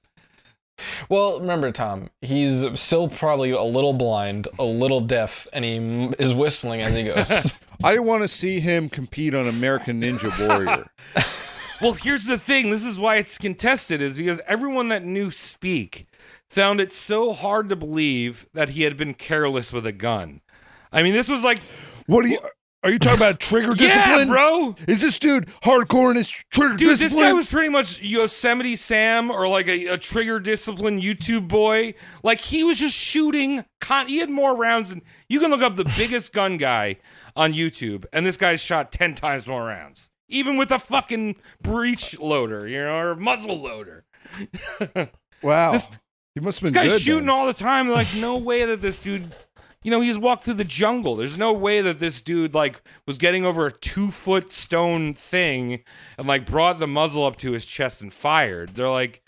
Well, remember, Tom, he's still probably a little blind, a little deaf, and he is whistling as he goes. I want to see him compete on American Ninja Warrior. Well, here's the thing. This is why it's contested, is because everyone that knew Speke found it so hard to believe that he had been careless with a gun. I mean, this was like, What do you? Are you talking about trigger yeah, discipline, bro. Is this dude hardcore in his trigger discipline? Dude, this guy was pretty much Yosemite Sam or like a, a trigger discipline YouTube boy. Like he was just shooting. Con- he had more rounds than you can look up the biggest gun guy on YouTube, and this guy shot ten times more rounds, even with a fucking breech loader, you know, or muzzle loader. wow. this- he must have been guy's good. shooting then. all the time. Like, no way that this dude, you know, he's walked through the jungle. There's no way that this dude like was getting over a two foot stone thing and like brought the muzzle up to his chest and fired. They're like,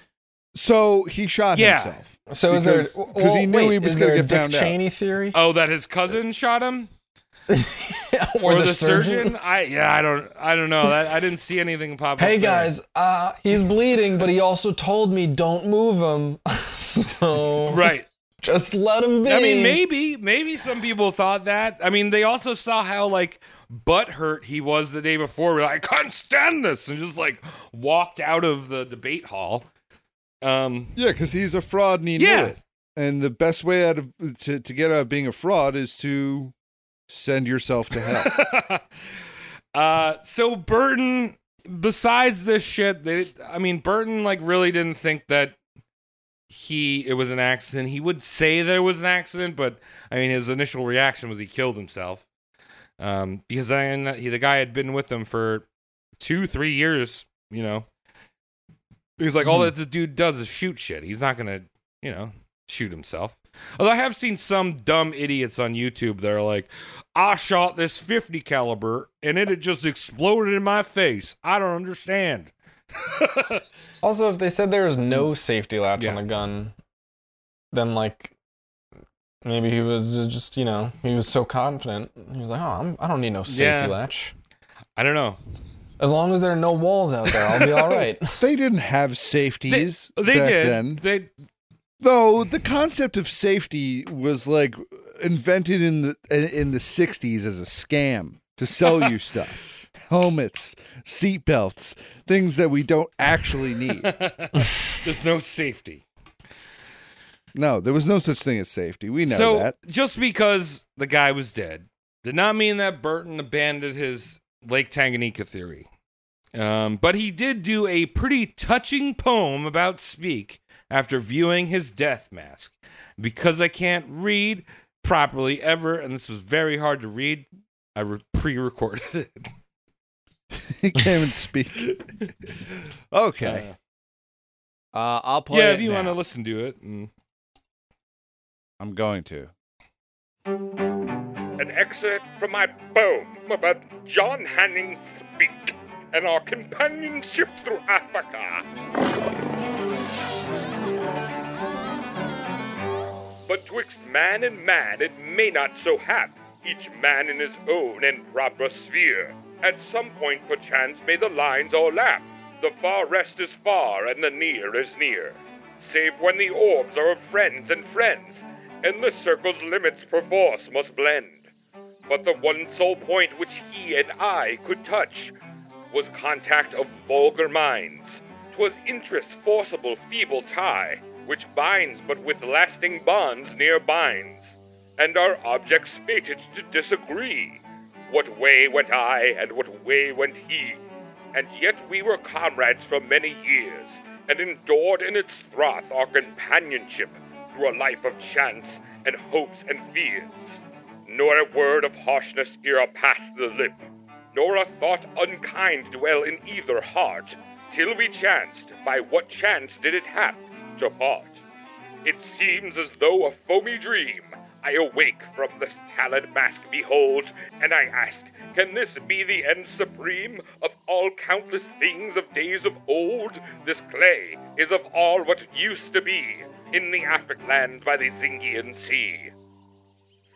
So he shot Yeah. himself. So is Because- there? 'cause well, he knew wait, he was gonna there a get Dick found out. Cheney theory, oh, that his cousin shot him or, or, the, surgeon? I yeah, I don't, I don't know. That I didn't see anything pop up. Hey guys, uh, he's bleeding, but he also told me don't move him. so right? Just let him be. I mean, maybe, maybe some people thought that. I mean, they also saw how like butthurt he was the day before. We're like, I can't stand this, and just like walked out of the debate hall. Um, Yeah, because he's a fraud and he Yeah. knew it. And the best way out of to, to get out of being a fraud is to send yourself to hell. uh, so Burton, besides this shit, they, I mean, Burton like really didn't think that he it was an accident. He would say there was an accident, but I mean, his initial reaction was he killed himself. Um, because I he the guy had been with him for two, three years. You know, he's like all that this dude does is shoot shit. He's not gonna, you know, shoot himself. Although I have seen some dumb idiots on YouTube that are like, I shot this 50 caliber and it had just exploded in my face. I don't understand. Also, if they said there was no hmm. safety latch Yeah. on the gun, then like maybe he was just you know he was so confident. He was like, oh, I'm, I don't need no safety Yeah. latch. I don't know. As long as there are no walls out there, I'll be all right. They didn't have safeties They back did. then. They Though the concept of safety was like invented in the in the '60s as a scam to sell you stuff, helmets, seatbelts, things that we don't actually need. there's no safety. No, there was no such thing as safety. We know so that. just because the guy was dead did not mean that Burton abandoned his Lake Tanganyika theory. Um, but he did do a pretty touching poem about Speke after viewing his death mask. Because I can't read properly ever, and this was very hard to read, I re- pre-recorded it. he came and speak. okay. Uh, I'll play. yeah, it if you want to listen to it. And I'm going to. An excerpt from my poem about John Hanning's Speke and our companionship through Africa. But twixt man and man it may not so hap, each man in his own and proper sphere. At some point, perchance, may the lines o'erlap. The far rest is far, and the near is near. Save when the orbs are of friends and friends, and the circle's limits perforce must blend. But the one sole point which he and I could touch was contact of vulgar minds. 'Twas interest forcible, feeble tie, which binds but with lasting bonds near binds. And our objects fated to disagree. What way went I, and what way went he? And yet we were comrades for many years, and endured in its froth our companionship through a life of chance and hopes and fears. Nor a word of harshness e'er passed the lip, nor a thought unkind dwell in either heart, till we chanced, by what chance did it hap, to part. It seems as though a foamy dream. I awake from this pallid mask, behold, and I ask, can this be the end supreme of all countless things of days of old? This clay is of all what used to be in the Afric land by the Zingian Sea.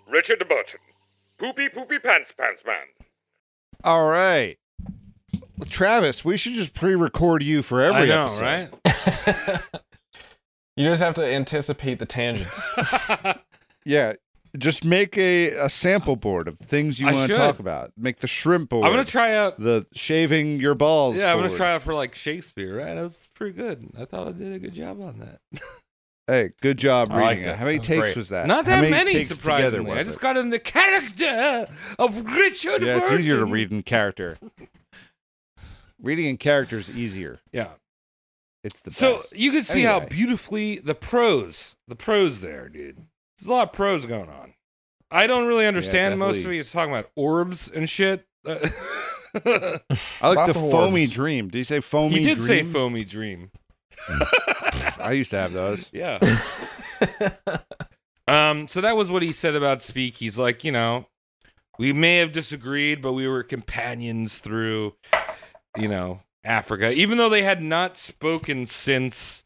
Richard Burton, Poopy Poopy Pants Pants Man. All right. Well, Travis, we should just pre-record you for every I know, episode. right? You just have to anticipate the tangents. Yeah. Just make a, a sample board of things you I want to should. talk about. Make the shrimp board. I'm gonna try out. the shaving your balls. Yeah, I'm gonna board. try out for like Shakespeare. Right, that was pretty good. I thought I did a good job on that. Hey, good job I like reading it. How many That's takes great. was that? Not that many, together surprisingly. I just it? got in the character of Richard. Yeah, it's easier to Burton. read in character. Reading in character is easier. Yeah. It's the So best. you can see how beautifully the prose, the prose there, dude. There's a lot of pros going on. I don't really understand most of definitely. it. He's talking about orbs and shit. Uh, I like Lots the foamy orbs. dream. Did he say foamy he did dream? say foamy dream. I used to have those. Yeah. um. So that was what he said about Speke. He's like, you know, we may have disagreed, but we were companions through, you know, Africa, even though they had not spoken since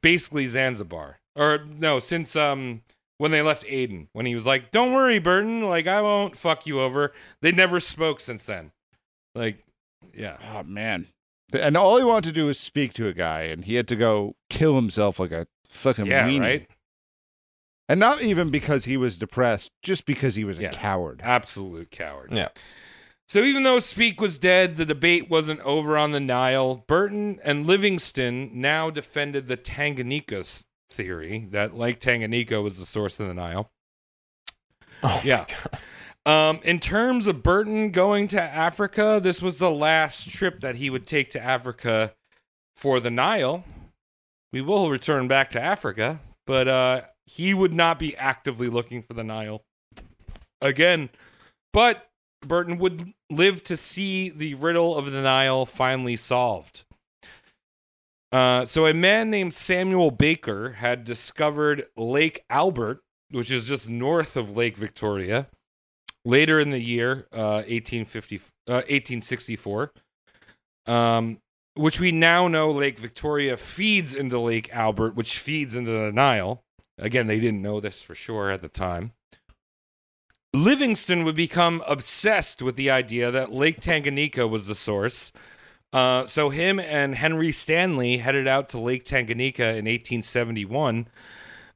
basically Zanzibar, or no, since um when they left Aden, when he was like, "Don't worry, Burton, like I won't fuck you over." They never spoke since then. Like, yeah. Oh man. And all he wanted to do was speak to a guy, and he had to go kill himself like a fucking Yeah, weenie. right? And not even because he was depressed, just because he was a coward. Absolute coward. Yeah. So even though Speke was dead, the debate wasn't over on the Nile. Burton and Livingstone now defended the Tanganyika s- theory that Lake Tanganyika was the source of the Nile. Oh, yeah. Um, in terms of Burton going to Africa, this was the last trip that he would take to Africa for the Nile. We will return back to Africa, but uh, he would not be actively looking for the Nile again. But Burton would live to see the riddle of the Nile finally solved. Uh, so, a man named Samuel Baker had discovered Lake Albert, which is just north of Lake Victoria, later in the year, uh, 1850, uh, 1864, um, which we now know Lake Victoria feeds into Lake Albert, which feeds into the Nile. Again, they didn't know this for sure at the time. Livingstone would become obsessed with the idea that Lake Tanganyika was the source. Uh, so him and Henry Stanley headed out to Lake Tanganyika in 1871.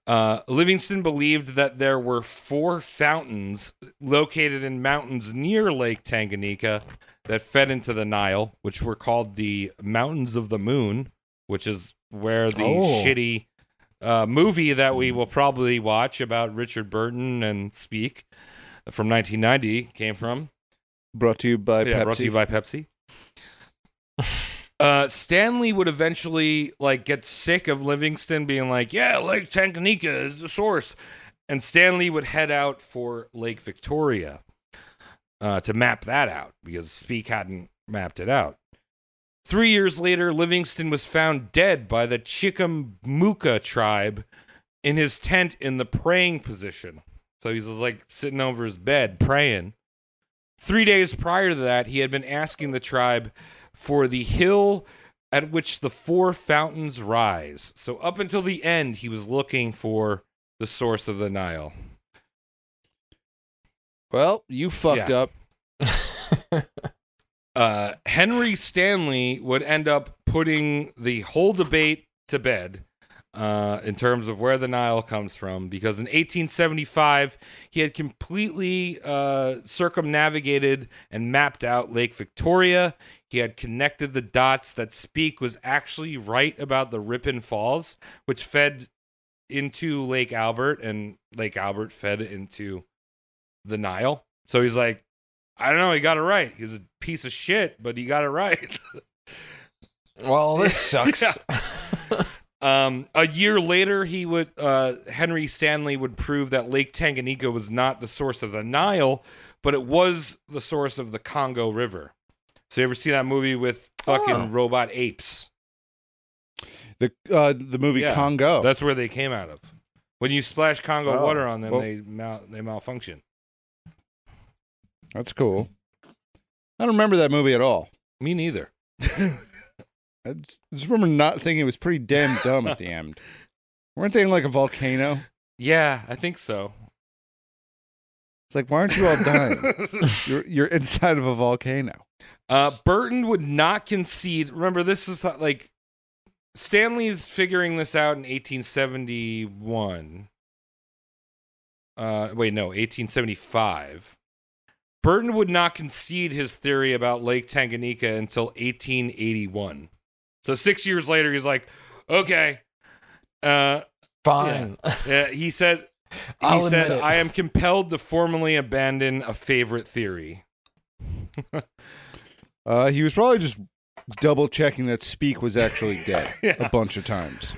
Uh, Livingstone believed that there were four fountains located in mountains near Lake Tanganyika that fed into the Nile, which were called the Mountains of the Moon, which is where the Oh. shitty uh, movie that we will probably watch about Richard Burton and Speke from 1990 came from. Brought to you by yeah, Pepsi. brought to you by Pepsi. Uh, Stanley would eventually like get sick of Livingstone being like, "Yeah, Lake Tanganyika is the source," and Stanley would head out for Lake Victoria uh, to map that out because Speke hadn't mapped it out. Three years later, Livingstone was found dead by the Chickamauga tribe in his tent in the praying position. So he's like sitting over his bed praying. Three days prior to that, he had been asking the tribe for the hill at which the four fountains rise. So up until the end, he was looking for the source of the Nile. Well, you fucked Yeah. up. uh, Henry Stanley would end up putting the whole debate to bed uh, in terms of where the Nile comes from, because in 1875 he had completely uh, circumnavigated and mapped out Lake Victoria. He had connected the dots that Speke was actually right about the Ripon Falls, which fed into Lake Albert, and Lake Albert fed into the Nile. So he's like, I don't know, he got it right. He's a piece of shit, but he got it right. Well, this sucks. um, a year later, he would uh, Henry Stanley would prove that Lake Tanganyika was not the source of the Nile, but it was the source of the Congo River. So you ever see that movie with fucking Oh. robot apes? The uh, the movie Yeah, Congo. That's where they came out of. When you splash Congo Oh, water on them, well- they mal- they malfunction. That's cool. I don't remember that movie at all. Me neither. I just, remember not thinking it was pretty damn dumb at the end. Weren't they in like a volcano? Yeah, I think so. It's like, why aren't you all dying? you're you're inside of a volcano. Uh, Burton would not concede. Remember, this is like Stanley's figuring this out in 1871. Uh, wait, no, 1875. Burton would not concede his theory about Lake Tanganyika until 1881. So six years later, he's like, "Okay." Uh, Fine. yeah, he said. He I'll said, "I am compelled to formally abandon a favorite theory." Uh, he was probably just double checking that Speke was actually dead a bunch of times.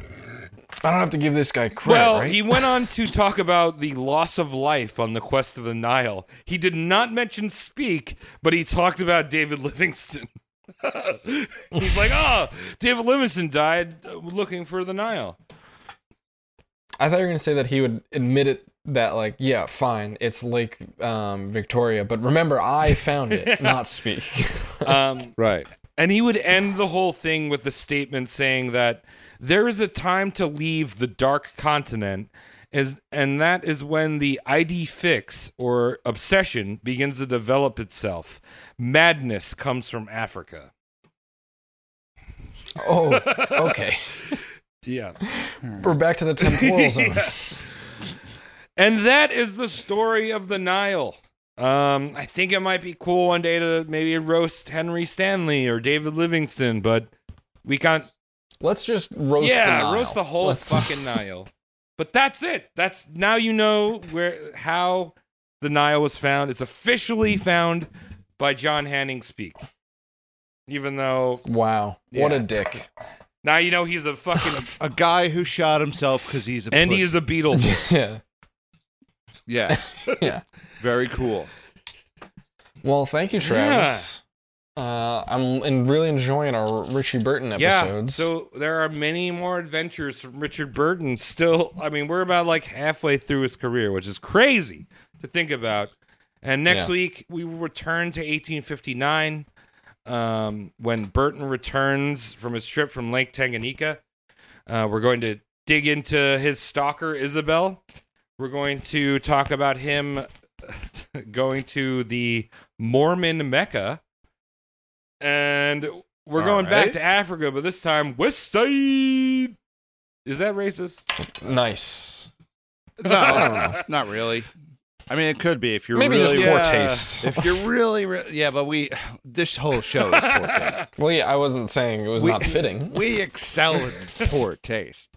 I don't have to give this guy credit, well, right? he went on to talk about the loss of life on the quest of the Nile. He did not mention Speke, but he talked about David Livingstone. He's like, "Oh, David Livingstone died uh, looking for the Nile." I thought you were gonna say that he would admit it that like, yeah, fine, it's Lake um, Victoria, but remember, I found it, not Speke. Um, Right. And he would end the whole thing with a statement saying that there is a time to leave the dark continent, is and that is when the idée fixe or obsession begins to develop itself. Madness comes from Africa. oh, okay. Yeah. We're back to the temporal zones. And that is the story of the Nile. Um, I think it might be cool one day to maybe roast Henry Stanley or David Livingstone, but we can't Let's just roast. yeah, the Nile. roast the whole Let's- fucking Nile. But that's it. That's now you know where how the Nile was found. It's officially found by John Hanning Speke. Even though Wow, what a dick. now you know he's a fucking A guy who shot himself because he's a and he is a beetle. yeah, yeah, yeah. very cool. Well, thank you, Travis. Uh, I'm in, really enjoying our Richie Burton episodes. yeah. So there are many more adventures from Richard Burton. Still, I mean, we're about like halfway through his career, which is crazy to think about. And next Yeah. week we will return to 1859 um, when Burton returns from his trip from Lake Tanganyika. Uh, we're going to dig into his stalker Isabel. We're going to talk about him going to the Mormon Mecca, and we're All going back to Africa, but this time West Side. Is that racist? Nice. No, not really. I mean, it could be if you're Maybe really just poor Yeah. taste. if you're really, re- yeah. But we, this whole show is poor taste. Well, yeah, I wasn't saying it was We- not fitting. We excel in poor taste.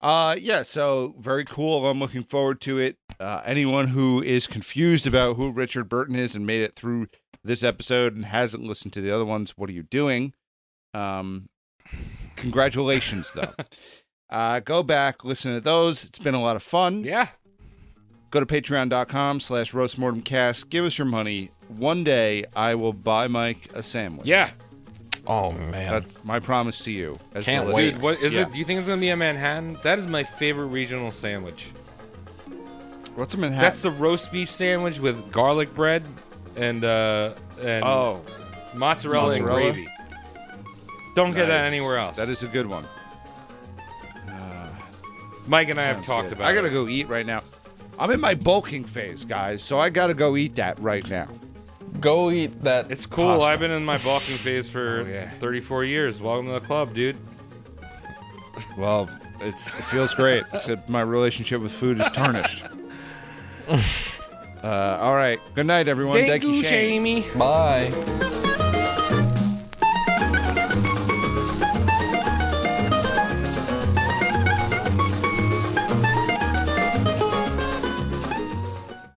Uh, yeah. So very cool. I'm looking forward to it. Uh, anyone who is confused about who Richard Burton is and made it through this episode and hasn't listened to the other ones, what are you doing? Um, congratulations, though. Uh, go back, listen to those. It's been a lot of fun. Yeah. Go to patreon.com slash roastmortemcast. Give us your money. One day I will buy Mike a sandwich. Yeah. Oh man. That's my promise to you. As Can't the wait. Dude, what is Yeah. it? Do you think it's gonna be a Manhattan? That is my favorite regional sandwich. What's a Manhattan? That's the roast beef sandwich with garlic bread and uh and oh, mozzarella, and gravy. Don't get that anywhere else. That is a good one. Mike and I have talked good. about. I gotta it. go eat right now. I'm in my bulking phase, guys, so I gotta go eat that right now. Go eat that. It's cool. pasta. I've been in my bulking phase for Oh, yeah. 34 years. Welcome to the club, dude. Well, it's it feels great, except my relationship with food is tarnished. uh, all right. Good night, everyone. Thank you, Shane. Jamie. Bye.